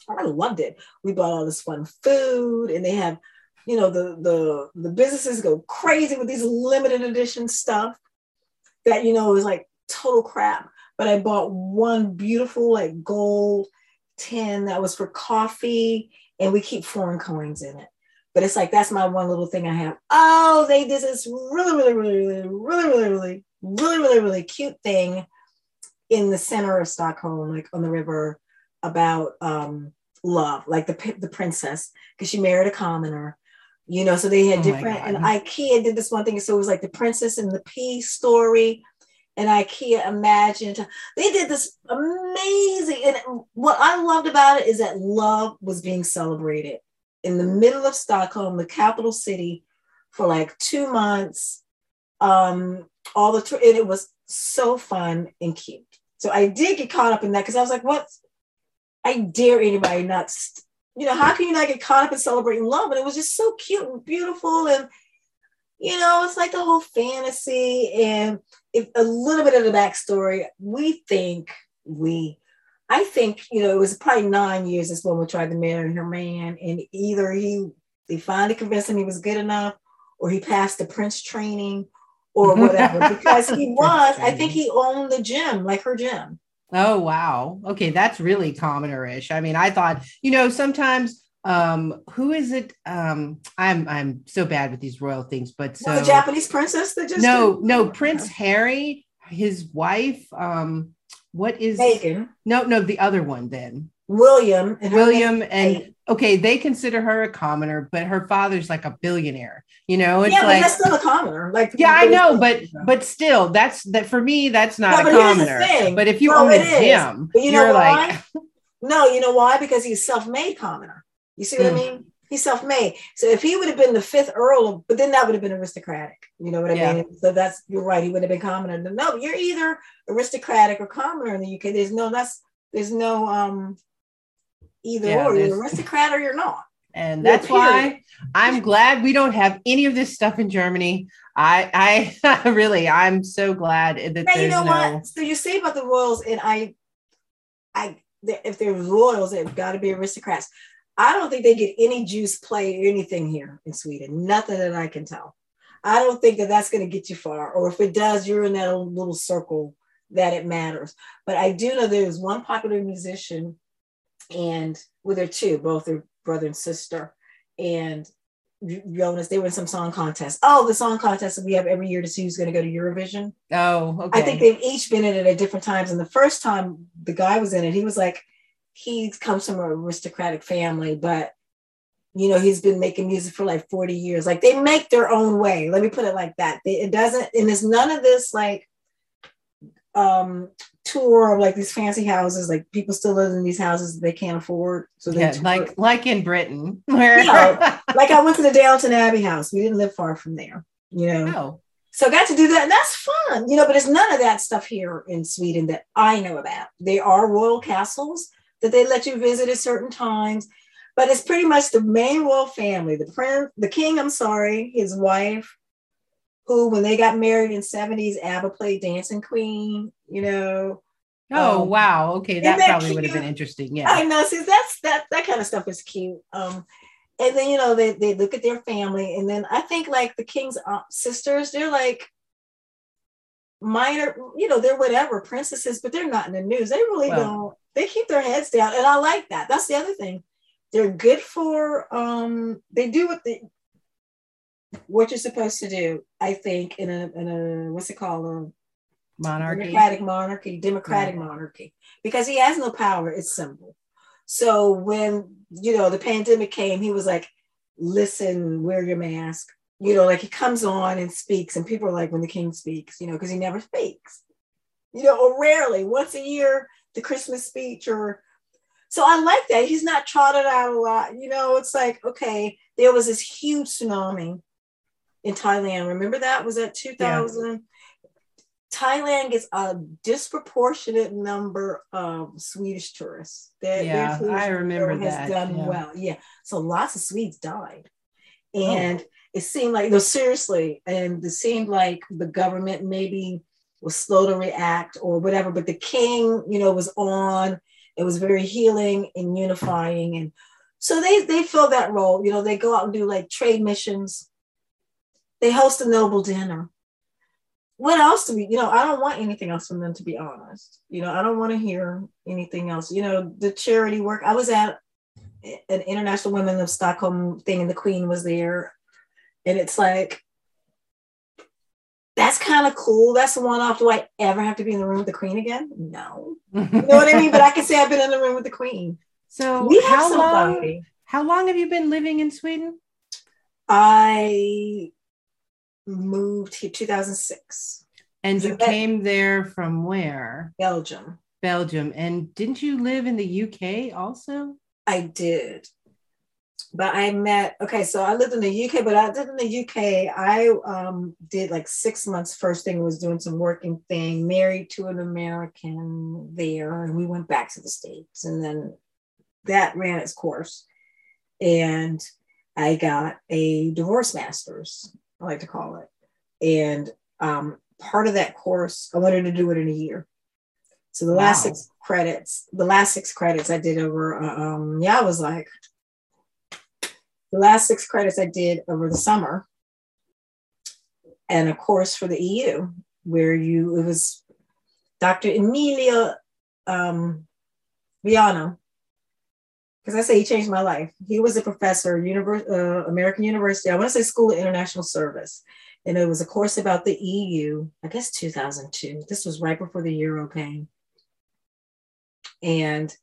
I loved it. We bought all this fun food, and they have, you know, the the the businesses go crazy with these limited edition stuff that you know is like total crap. But I bought one beautiful like gold tin that was for coffee, and we keep foreign coins in it. but it's like that's my one little thing I have. Oh, they did this really, really, really, really, really, really, really, really, really, really cute thing in the center of Stockholm, like on the river, about um, love, like the the princess, because she married a commoner. You know, so they had oh different, and IKEA did this one thing. So it was like the princess and the pea story, and IKEA imagined. They did this amazing, and what I loved about it is that love was being celebrated in the middle of Stockholm, the capital city, for like two months. Um, all the and it was so fun and cute. So I did get caught up in that because I was like, what? I dare anybody not, you know, how can you not get caught up in celebrating love? And it was just so cute and beautiful. And, you know, it's like the whole fantasy and if, a little bit of the backstory. We think we I think, you know, it was probably nine years this woman tried to marry her man, and either he they finally convinced him he was good enough, or he passed the prince training, or whatever. because he was, I think he owned the gym, like her gym. Oh wow. Okay, that's really commoner-ish. I mean, I thought, you know, sometimes um who is it um i'm i'm so bad with these royal things but so well, the japanese princess that just no did? no prince harry his wife um what is Meghan? No, no, the other one then. William and William and okay, they consider her a commoner, but her father's like a billionaire. You know, it's yeah, like that's still a commoner. Like yeah, I know, but but still, that's that for me. That's not no, a commoner. But if you no, own a gym, you know why? like no, you know why? Because he's self-made commoner. You see what mm. I mean? He's self-made. So if he would have been the fifth Earl, but then that would have been aristocratic. You know what I yeah. mean? So that's you're right. He would have been commoner. No, you're either aristocratic or commoner in the UK. There's no that's there's no um either yeah, or. You're an aristocrat or you're not. And that's why I'm glad we don't have any of this stuff in Germany. I I really I'm so glad that now, you know no... what? So you say about the royals, and I I if they're royals, they've got to be aristocrats. I don't think they get any juice play or anything here in Sweden. Nothing that I can tell. I don't think that that's going to get you far. Or if it does, you're in that little circle that it matters. But I do know there's one popular musician, and well, there are two, both are brother and sister. And Jonas, they were in some song contest. Oh, the song contest that we have every year to see who's going to go to Eurovision. Oh, okay. I think they've each been in it at different times. And the first time the guy was in it, he was like, he comes from an aristocratic family, but you know, he's been making music for like 40 years. Like they make their own way. Let me put it like that. it doesn't, and it's none of this like um tour of like these fancy houses. Like people still live in these houses they can't afford. So they yeah, tour. like like in Britain, where like I went to the Downton Abbey house. We didn't live far from there, you know. Oh. So I got to do that, and that's fun, you know. But it's none of that stuff here in Sweden that I know about. They are royal castles that they let you visit at certain times. But it's pretty much the main royal family, the prince, the king, I'm sorry, his wife, who when they got married in 70s, ABBA played Dancing Queen, you know. Oh um, wow. Okay. That, that probably cute? would have been interesting. Yeah. I know. See, that's that that kind of stuff is cute. Um, and then you know, they they look at their family, and then I think like the king's uh, sisters, they're like minor, you know, they're whatever princesses, but they're not in the news. They really well, don't they keep their heads down and i like that that's the other thing they're good for um they do what they what you're supposed to do i think in a in a what's it called a monarchy democratic monarchy democratic yeah. monarchy because he has no power it's simple so when you know the pandemic came he was like listen wear your mask you know like he comes on and speaks and people are like when the king speaks you know because he never speaks you know or rarely once a year the Christmas speech or so I like that. He's not trotted out a lot. You know, it's like, okay, there was this huge tsunami in Thailand. Remember that? Was that 2000? Yeah. Thailand gets a disproportionate number of Swedish tourists. Their, yeah, their I remember has that. done yeah. well. Yeah. So lots of Swedes died. Oh. And oh. it seemed like, no, seriously, and it seemed like the government maybe was slow to react or whatever. But the king, you know, was on. It was very healing and unifying. And so they they fill that role. You know, they go out and do like trade missions. They host a Nobel dinner. What else do we, you know, I don't want anything else from them, to be honest. You know, I don't want to hear anything else. You know, the charity work. I was at an International Women of Stockholm thing, and the Queen was there. And it's like, that's kind of cool. That's the one off. Do I ever have to be in the room with the Queen again? No. you know what I mean? But I can say I've been in the room with the Queen. So we how long? How long have you been living in Sweden? I moved here 2006. And you came there from where? Belgium. Belgium. And didn't you live in the UK also? I did. But I met, okay, so I lived in the UK, but I did in the UK. I um, did like six months. First thing was doing some working thing, married to an American there. And we went back to the States. And then that ran its course. And I got a divorce master's, I like to call it. And um, part of that course, I wanted to do it in a year. So the wow. last six credits, the last six credits I did over, uh, um, yeah, I was like, the last six credits I did over the summer, and a course for the EU where you it was Dr. Emilia um, Viano, because I say he changed my life. He was a professor, uh, American University. I want to say School of International Service, and it was a course about the EU. I guess 2002. This was right before the euro came and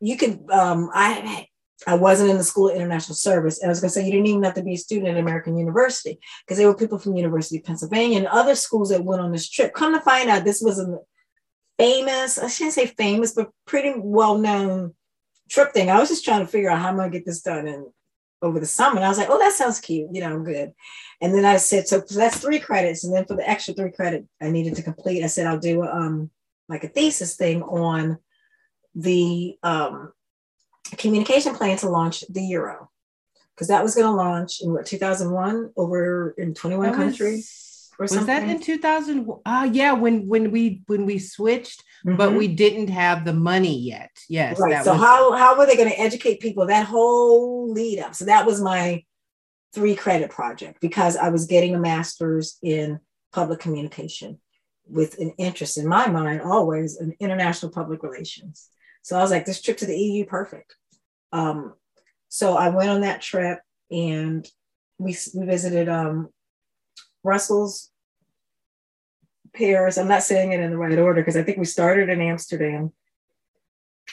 you could um, I I wasn't in the School of International Service. And I was going to say, you didn't even have to be a student at American University because there were people from University of Pennsylvania and other schools that went on this trip. Come to find out, this was a famous, I shouldn't say famous, but pretty well known trip thing. I was just trying to figure out how I'm going to get this done and over the summer. And I was like, oh, that sounds cute. You know, I'm good. And then I said, so, that's three credits. And then for the extra three credit I needed to complete, I said, I'll do um like a thesis thing on the um, communication plan to launch the euro because that was going to launch in what 2001 over in 21 countries or was something. that in 2000 uh yeah when when we when we switched mm-hmm. but we didn't have the money yet yes right so was... how how were they going to educate people that whole lead up so that was my three credit project because i was getting a master's in public communication with an interest in my mind always in international public relations so I was like, this trip to the EU, perfect. Um, so I went on that trip and we, we visited um, Brussels, Paris. I'm not saying it in the right order because I think we started in Amsterdam.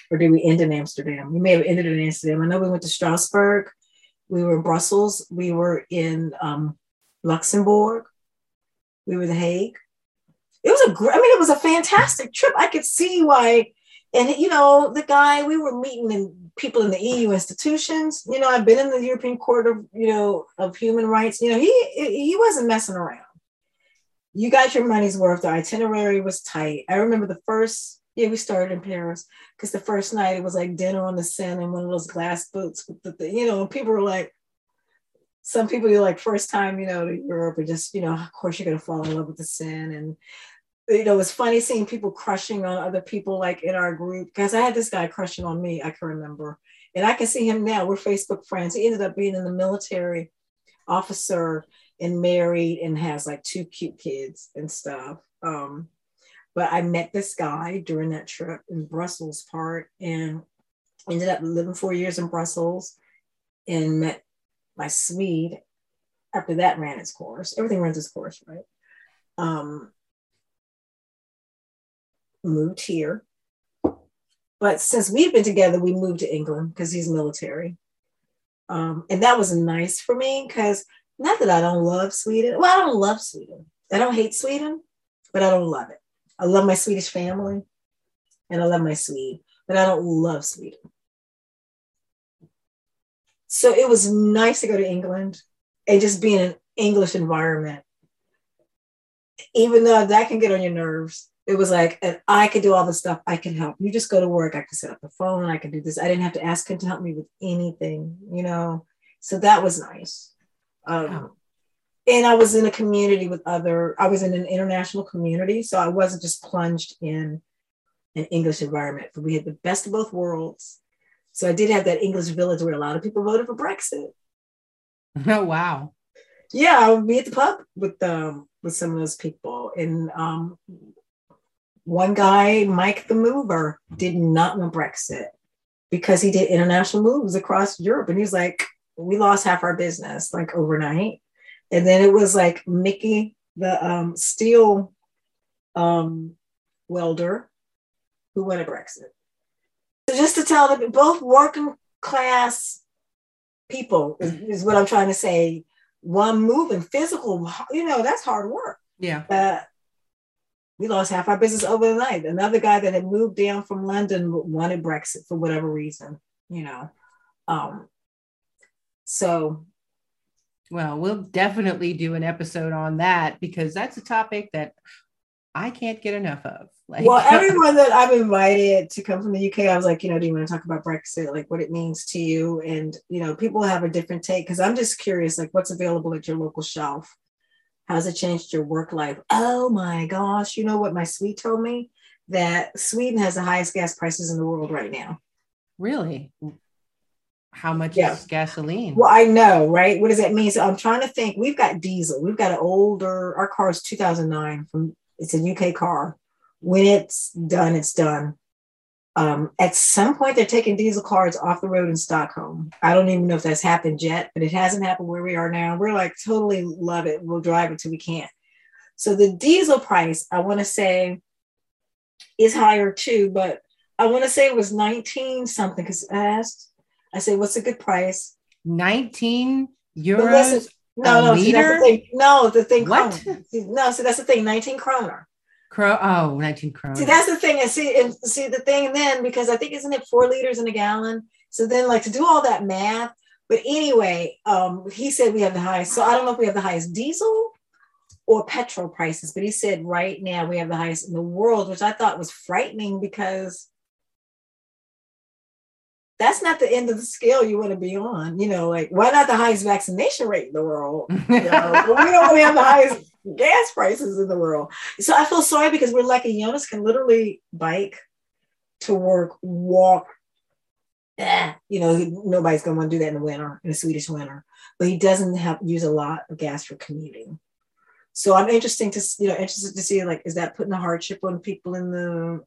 Or did we end in Amsterdam? We may have ended in Amsterdam. I know we went to Strasbourg. We were in Brussels. We were in um, Luxembourg. We were in The Hague. It was a great, I mean, it was a fantastic trip. I could see why and you know the guy we were meeting in people in the eu institutions you know i've been in the european court of you know of human rights you know he he wasn't messing around. You got your money's worth. The itinerary was tight. I remember the first yeah we started in paris because the first night it was like dinner on the seine in one of those glass boots with the, you know people were like some people you're like first time you know to europe are just you know of course you're to fall in love with the Seine and you know, it's funny seeing people crushing on other people like in our group because I had this guy crushing on me, I can remember. And I can see him now. We're Facebook friends. He ended up being in the military officer and married and has like two cute kids and stuff. Um, but I met this guy during that trip in Brussels part and ended up living four years in Brussels and met my Swede after that ran its course. Everything runs its course, right? Um, moved here. But since we've been together, we moved to England because he's military. Um, and that was nice for me because not that I don't love Sweden. Well, I don't love Sweden. I don't hate Sweden, but I don't love it. I love my Swedish family and I love my Swede, but I don't love Sweden. So it was nice to go to England and just be in an English environment. Even though that can get on your nerves, it was like, and I could do all the stuff. I can help. You just go to work. I could set up the phone. I could do this. I didn't have to ask him to help me with anything, you know. So that was nice. Um, And I was in a community with other. I was in an international community, so I wasn't just plunged in an English environment. But we had the best of both worlds. So I did have that English village where a lot of people voted for Brexit. Oh wow! Yeah, I would be at the pub with um with some of those people, and um, one guy, Mike the Mover, did not want Brexit. because he did international moves across Europe. And he's like, we lost half our business like overnight. And then it was like Mickey, the um, steel um, welder, who went to Brexit. So just to tell them, both working class people is, is, what I'm trying to say. One moving physical, you know, that's hard work. Yeah. Uh, we lost half our business overnight. Another guy that had moved down from London wanted Brexit for whatever reason, you know. Um, so, well, we'll definitely do an episode on that because that's a topic that I can't get enough of. Like, well, everyone that I've invited to come from the UK, I was like, you know, do you want to talk about Brexit, like what it means to you? And, you know, people have a different take because I'm just curious, like what's available at your local shelf? How's it changed your work life? Oh my gosh. You know what my Swede told me? That Sweden has the highest gas prices in the world right now. Really? How much yeah. is gasoline? Well, I know, right? What does that mean? So I'm trying to think. We've got diesel. We've got an older, our car is 2009 from, it's a UK car. When it's done, it's done. Um, at some point, they're taking diesel cars off the road in Stockholm. I don't even know if that's happened yet, but it hasn't happened where we are now. We're like totally love it. We'll drive until we can't. So the diesel price, I want to say, is higher too, but I want to say it was 19 something because I asked, I said, what's a good price? 19 euros. Listen, no, no, see, the thing. No, the thing. What? No, so that's the thing. 19 kroner. Crow. Oh, 19 Crow. See, that's the thing. And see, and see the thing then, because I think isn't it four liters in a gallon? So then, like to do all that math. But anyway, um, he said we have the highest. So I don't know if we have the highest diesel or petrol prices, but he said right now we have the highest in the world, which I thought was frightening because that's not the end of the scale you want to be on. You know, like why not the highest vaccination rate in the world? You know, we don't want to have the highest gas prices in the world. So I feel sorry because we're lucky. Jonas can literally bike to work, walk. Eh, you know, nobody's gonna want to do that in the winter, in the Swedish winter. But he doesn't have use a lot of gas for commuting. So I'm interesting to you know interested to see like is that putting a hardship on people in the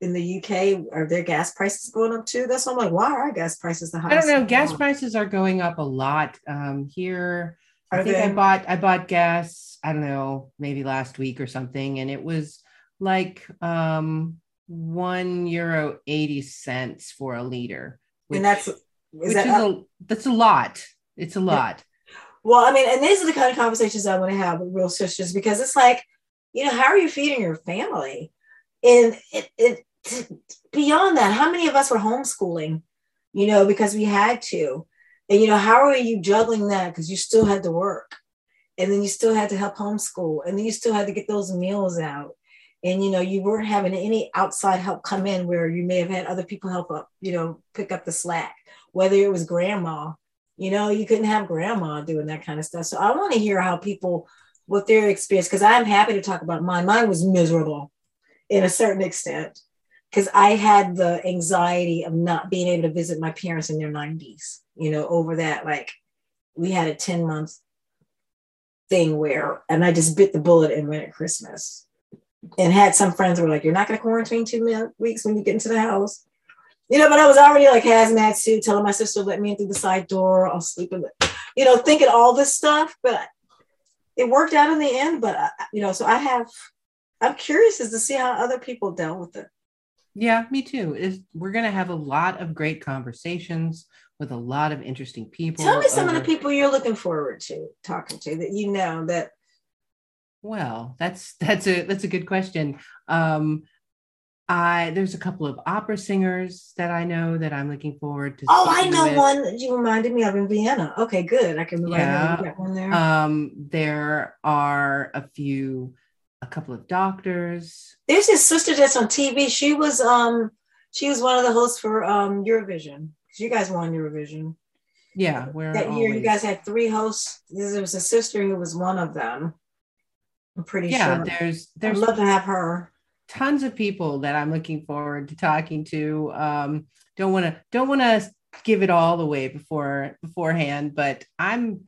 in the UK? Are their gas prices going up too? That's why I'm like, why are gas prices the highest? I don't know. Gas prices are going up a lot um, here. I think they? I bought I bought gas. I don't know, maybe last week or something, and it was like um, one euro eighty cents for a liter. Which, and that's is which that is a, that's a lot. It's a lot. Well, I mean, and these are the kind of conversations I want to have with real sisters because it's like, you know, how are you feeding your family? And it, it beyond that, how many of us were homeschooling, you know, because we had to? And, you know, how are you juggling that? Because you still had to work and then you still had to help homeschool and then you still had to get those meals out. And, you know, you weren't having any outside help come in where you may have had other people help up, you know, pick up the slack, whether it was grandma, you know, you couldn't have grandma doing that kind of stuff. So I want to hear how people, what their experience, because I'm happy to talk about mine. Mine was miserable in a certain extent because I had the anxiety of not being able to visit my parents in their 90s, you know, over that. Like we had a 10 month thing where, and I just bit the bullet and went at Christmas. And had some friends were like, You're not going to quarantine two weeks when you get into the house. You know, but I was already like hazmat suit, telling my sister, let me in through the side door. I'll sleep in the, you know, thinking all this stuff. But it worked out in the end. But, uh, you know, so I have, I'm curious as to see how other people dealt with it. Yeah, me too. Is we're gonna have a lot of great conversations with a lot of interesting people. Tell me some over... of the people you're looking forward to talking to that you know that. Well, that's that's a that's a good question. Um, I there's a couple of opera singers that I know that I'm looking forward to. Oh, I know with. one that you reminded me of in Vienna. Okay, good. I can yeah. Right one there. Um, there are a few a couple of doctors. There's this sister that's on TV. She was um she was one of the hosts for um Eurovision. You guys won Eurovision. Yeah, that year you guys had three hosts. There was a sister who was one of them. I'm pretty yeah, sure. there's there's I'd love to have her. Tons of people that I'm looking forward to talking to. Um, don't want to don't want to give it all away before beforehand, but I'm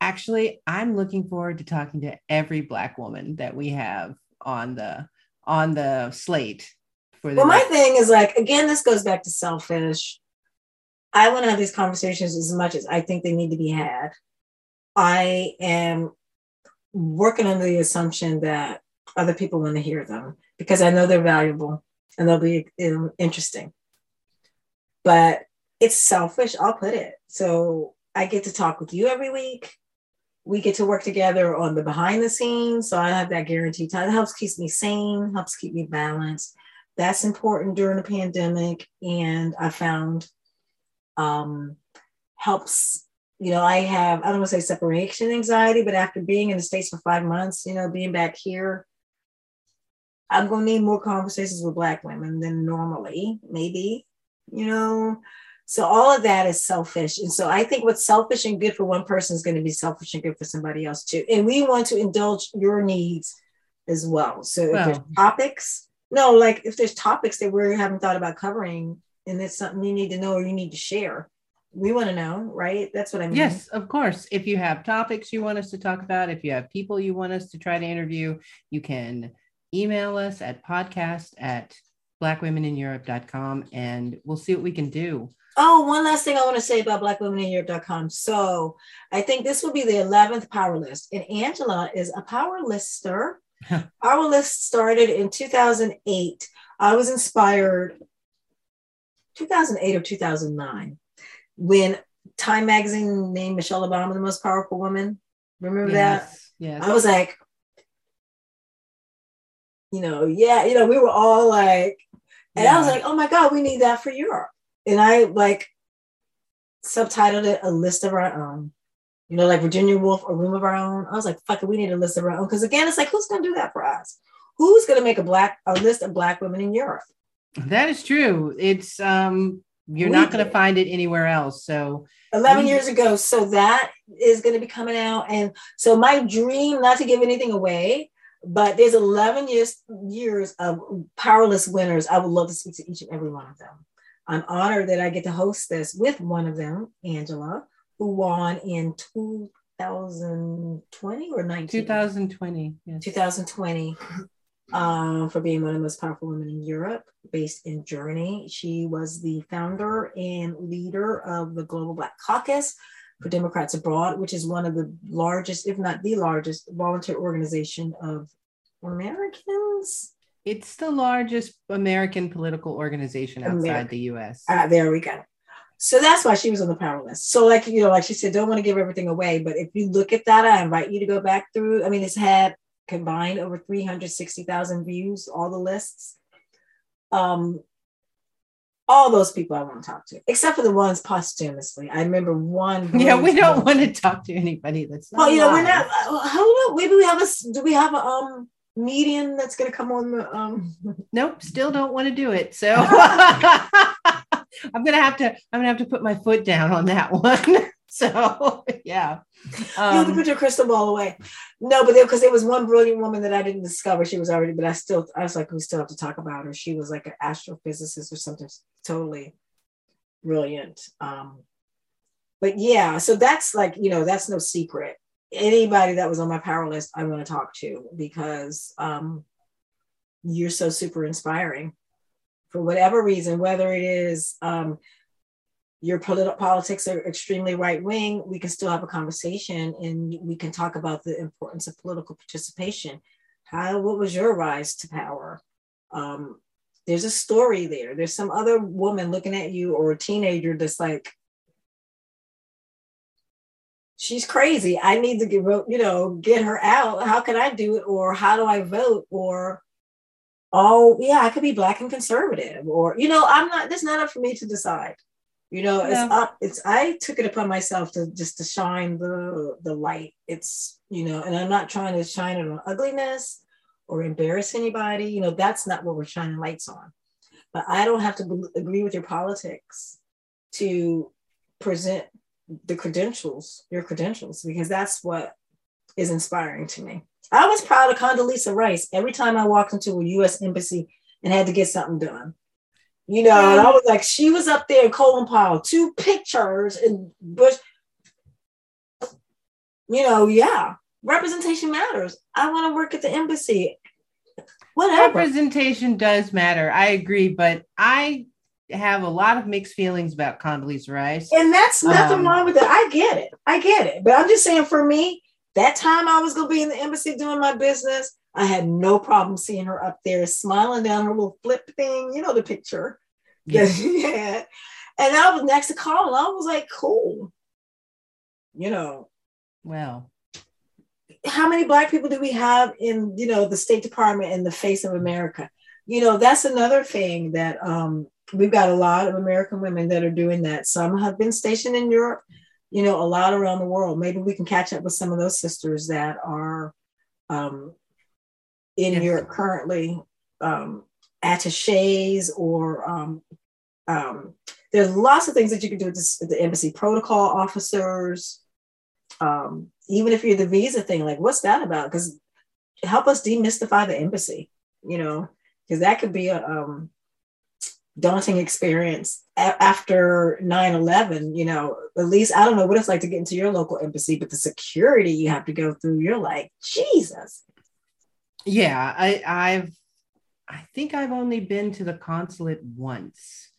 actually i'm looking forward to talking to every black woman that we have on the on the slate For well, my thing is like again, this goes back to selfish. I want to have these conversations as much as I think they need to be had. I am working under the assumption that other people want to hear them because I know they're valuable and they'll be interesting. But it's selfish, I'll put it. So I get to talk with you every week. We get to work together on the behind the scenes. So I have that guaranteed time. It helps keep me sane, helps keep me balanced. That's important during the pandemic. And I found um, helps, you know, I have, I don't want to say separation anxiety, but after being in the States for five months, you know, being back here, I'm going to need more conversations with Black women than normally, maybe, you know. So all of that is selfish. And so I think what's selfish and good for one person is going to be selfish and good for somebody else too. And we want to indulge your needs as well. So well, if there's topics, no, like if there's topics that we haven't thought about covering and it's something you need to know or you need to share, we want to know, right? That's what I mean. Yes, of course. If you have topics you want us to talk about, if you have people you want us to try to interview, you can email us at podcast at blackwomenineurope.com and we'll see what we can do. Oh, one last thing I want to say about blackwomenineurope.com. So I think this will be the 11th power list. And Angela is a power lister. Our list started in 2008. I was inspired 2008 or 2009 when Time magazine named Michelle Obama the most powerful woman. Remember yes, that? Yes. I was like, you know, yeah, you know, we were all like, and yeah. I was like, oh my God, we need that for Europe. And I like subtitled it a list of our own. You know, like Virginia Woolf, a room of our own. I was like, fuck it, we need a list of our own. Because again, it's like, who's gonna do that for us? Who's gonna make a black a list of black women in Europe? That is true. It's um you're we not going to find it anywhere else. So 11 we, years ago. So that is going to be coming out. And so my dream, not to give anything away, but there's 11 years years of power list winners. I would love to speak to each and every one of them. I'm honored that I get to host this with one of them, Angela, who won in 2020 or 19? 2020. Yes. 2020 um, for being one of the most powerful women in Europe, based in Germany. She was the founder and leader of the Global Black Caucus for Democrats Abroad, which is one of the largest, if not the largest, volunteer organization of Americans. It's the largest American political organization outside American. the US. Uh, there we go. So that's why she was on the power list. So, like, you know, like she said, don't want to give everything away. But if you look at that, I invite you to go back through. I mean, it's had combined over 360,000 views, all the lists. Um, all those people I want to talk to, except for the ones posthumously. I remember one. Yeah, we don't want to talk to anybody that's. well, you know, we're not. Uh, how maybe we have a. Do we have a um median that's going to come on the um? Nope, still don't want to do it. So I'm gonna have to. I'm gonna have to put my foot down on that one. so yeah. Um, you have to put your crystal ball away. No, but because there, was one brilliant woman that I didn't discover. She was already, but I still, I was like, we still have to talk about her. She was like an astrophysicist or something totally brilliant. Um, but yeah, so that's like, you know, that's no secret. Anybody that was on my power list, I want to talk to because um, you're so super inspiring for whatever reason, whether it is um, your polit- politics are extremely right wing, we can still have a conversation and we can talk about the importance of political participation. How what was your rise to power? Um, there's a story there. There's some other woman looking at you or a teenager that's like, she's crazy. I need to get you know, get her out. How can I do it? Or how do I vote? Or oh yeah, I could be black and conservative. Or you know, I'm not. That's not up for me to decide. You know, yeah. it's up. It's I took it upon myself to just to shine the the light. It's you know, and I'm not trying to shine it on ugliness or embarrass anybody. You know, that's not what we're shining lights on. But I don't have to agree with your politics to present the credentials, your credentials, because that's what is inspiring to me. I was proud of Condoleezza Rice every time I walked into a U.S. embassy and had to get something done. You know, and I was like, she was up there in Colin Powell, two pictures and Bush. You know, yeah, representation matters. I want to work at the embassy. whatever. Representation does matter. I agree, but I have a lot of mixed feelings about Condoleezza Rice. And that's nothing um, wrong with it. I get it. I get it. But I'm just saying for me, that time I was going to be in the embassy doing my business, I had no problem seeing her up there smiling down her little flip thing, you know, the picture. Yes. yeah. And I was next to Carl. I was like, cool. You know. Well. How many black people do we have in, you know, the State Department in the face of America? You know, that's another thing that um, we've got a lot of American women that are doing that. Some have been stationed in Europe, you know, a lot around the world. Maybe we can catch up with some of those sisters that are um, in. Europe currently, um, attaches or um, um, there's lots of things that you can do with this, the embassy protocol officers. Um, even if you're the visa thing, like what's that about? Because help us demystify the embassy, you know, because that could be a um, daunting experience a- after 9-11 you know at least i don't know what it's like to get into your local embassy but the security you have to go through you're like jesus yeah i i've i think i've only been to the consulate once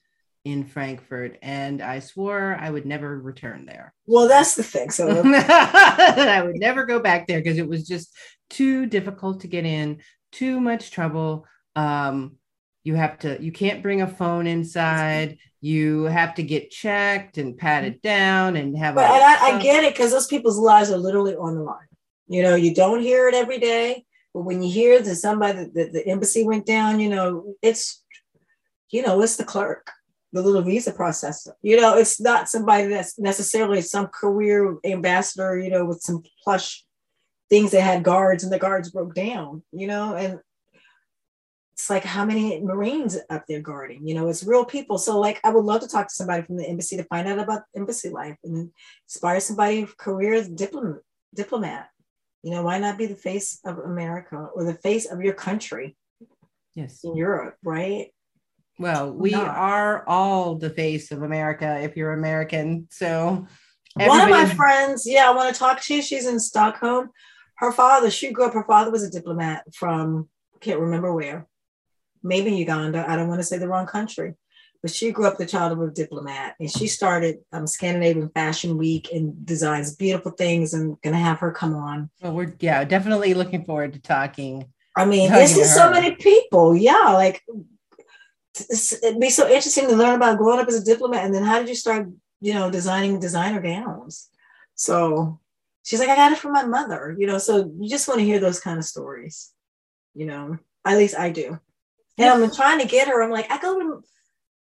in frankfurt and i swore i would never return there. Well that's the thing. So i would never go back there because it was just too difficult to get in too much trouble. Um you have to you can't bring a phone inside. You have to get checked and patted down and have but, a, and I, I get it because those people's lives are literally on the line you know you don't hear it every day but when you hear that somebody that the embassy went down you know it's you know it's the clerk the little visa processor you know it's not somebody that's necessarily some career ambassador you know with some plush things that had guards and the guards broke down you know and it's like how many Marines up there guarding? You know, it's real people. So like I would love to talk to somebody from the embassy to find out about embassy life and inspire somebody career as diplomat diplomat. You know, why not be the face of America or the face of your country? Yes. In Europe, right? Well, we are all the face of America if you're American. So one of my friends, yeah, I want to talk to you. She's in Stockholm. Her father, she grew up, her father was a diplomat from can't remember where maybe Uganda. I don't want to say the wrong country, but she grew up the child of a diplomat and she started um, Scandinavian Fashion Week and designs beautiful things and gonna have her come on. Well, we're yeah, definitely looking forward to talking. I mean, this is so many people. Yeah, like it'd be so interesting to learn about growing up as a diplomat and then how did you start, you know, designing designer gowns? So she's like, I got it from my mother, you know. So you just want to hear those kind of stories, you know. At least I do. And I'm trying to get her. I'm like, I go to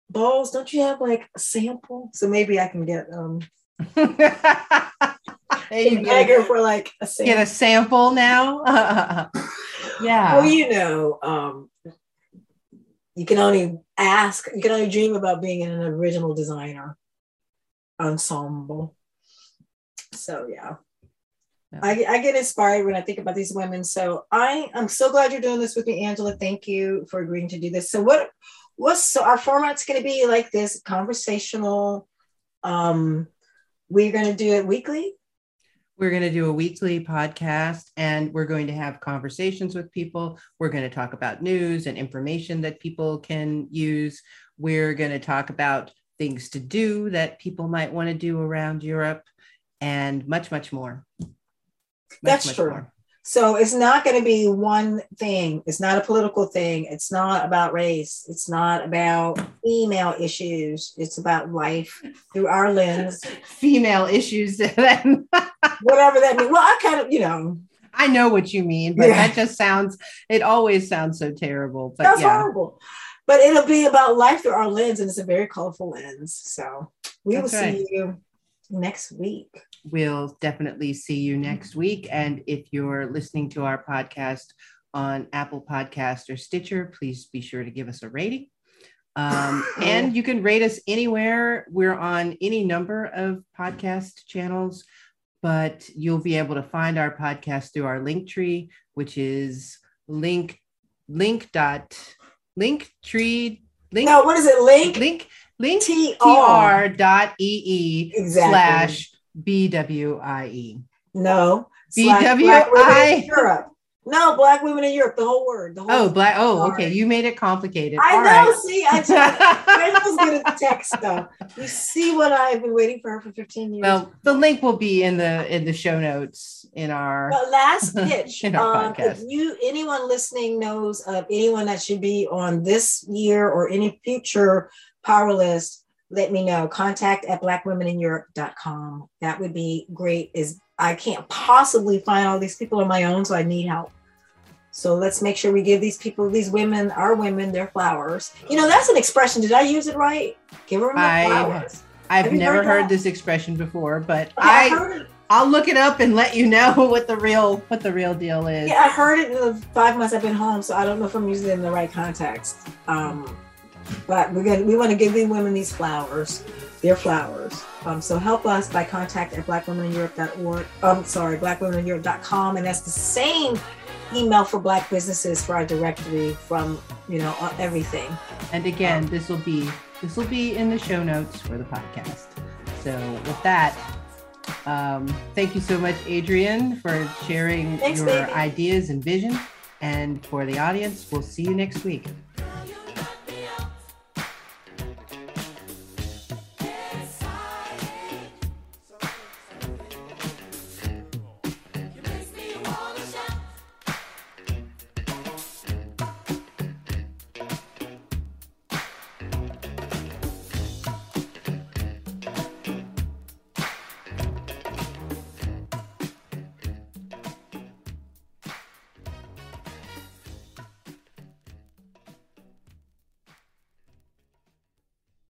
balls. Don't you have like a sample? So maybe I can get um. you her for like a sample. Get a sample now. yeah. Well, you know, um, you can only ask. You can only dream about being in an original designer ensemble. So yeah. I, I get inspired when I think about these women. So I I'm so glad you're doing this with me, Angela. Thank you for agreeing to do this. So what what's so our format's going to be like this conversational. Um, we're going to do it weekly. We're going to do a weekly podcast and we're going to have conversations with people. We're going to talk about news and information that people can use. We're going to talk about things to do that people might want to do around Europe and much, much more. That's much true. More. So it's not going to be one thing. It's not a political thing. It's not about race. It's not about female issues. It's about life through our lens. Female issues. Whatever that means. Well, I kind of, you know. I know what you mean, but yeah. that just sounds, it always sounds so terrible. But That's yeah. horrible. But it'll be about life through our lens, and it's a very colorful lens. So we That's will right. see you next week we'll definitely see you next week. And if you're listening to our podcast on Apple Podcast or Stitcher, please be sure to give us a rating. Um, and you can rate us anywhere. We're on any number of podcast channels, but you'll be able to find our podcast through our Linktree, which is link link dot link tree link. No, what is it? Link link link tr dot ee exactly. slash B W I E. No. B W I Europe. No, black women in Europe, the whole word. The whole oh, black. Oh, okay. You made it complicated. I All know. Right. See, I just, was good at the tech stuff. You see what I've been waiting for for 15 years. Well, the link will be in the in the show notes in our but last pitch. in our um, podcast. If you anyone listening knows of anyone that should be on this year or any future power list, let me know. Contact at blackwomenineurope.com. That would be great. Is I can't possibly find all these people on my own, so I need help. So let's make sure we give these people, these women, our women, their flowers. You know, that's an expression. Did I use it right? Give them their flowers. I've never heard, heard this expression before, but I, I will look it up and let you know what the real what the real deal is. Yeah, I heard it in the five months I've been home, so I don't know if I'm using it in the right context. Um, but we're gonna we want to give these women these flowers, their flowers. Um, so help us by contact at blackwomenineurope.org. I'm um, sorry, blackwomenineurope.com, and that's the same email for black businesses for our directory from you know everything and again um, this will be this will be in the show notes for the podcast so with that um, thank you so much Adrian, for sharing Thanks, your baby. ideas and vision and for the audience we'll see you next week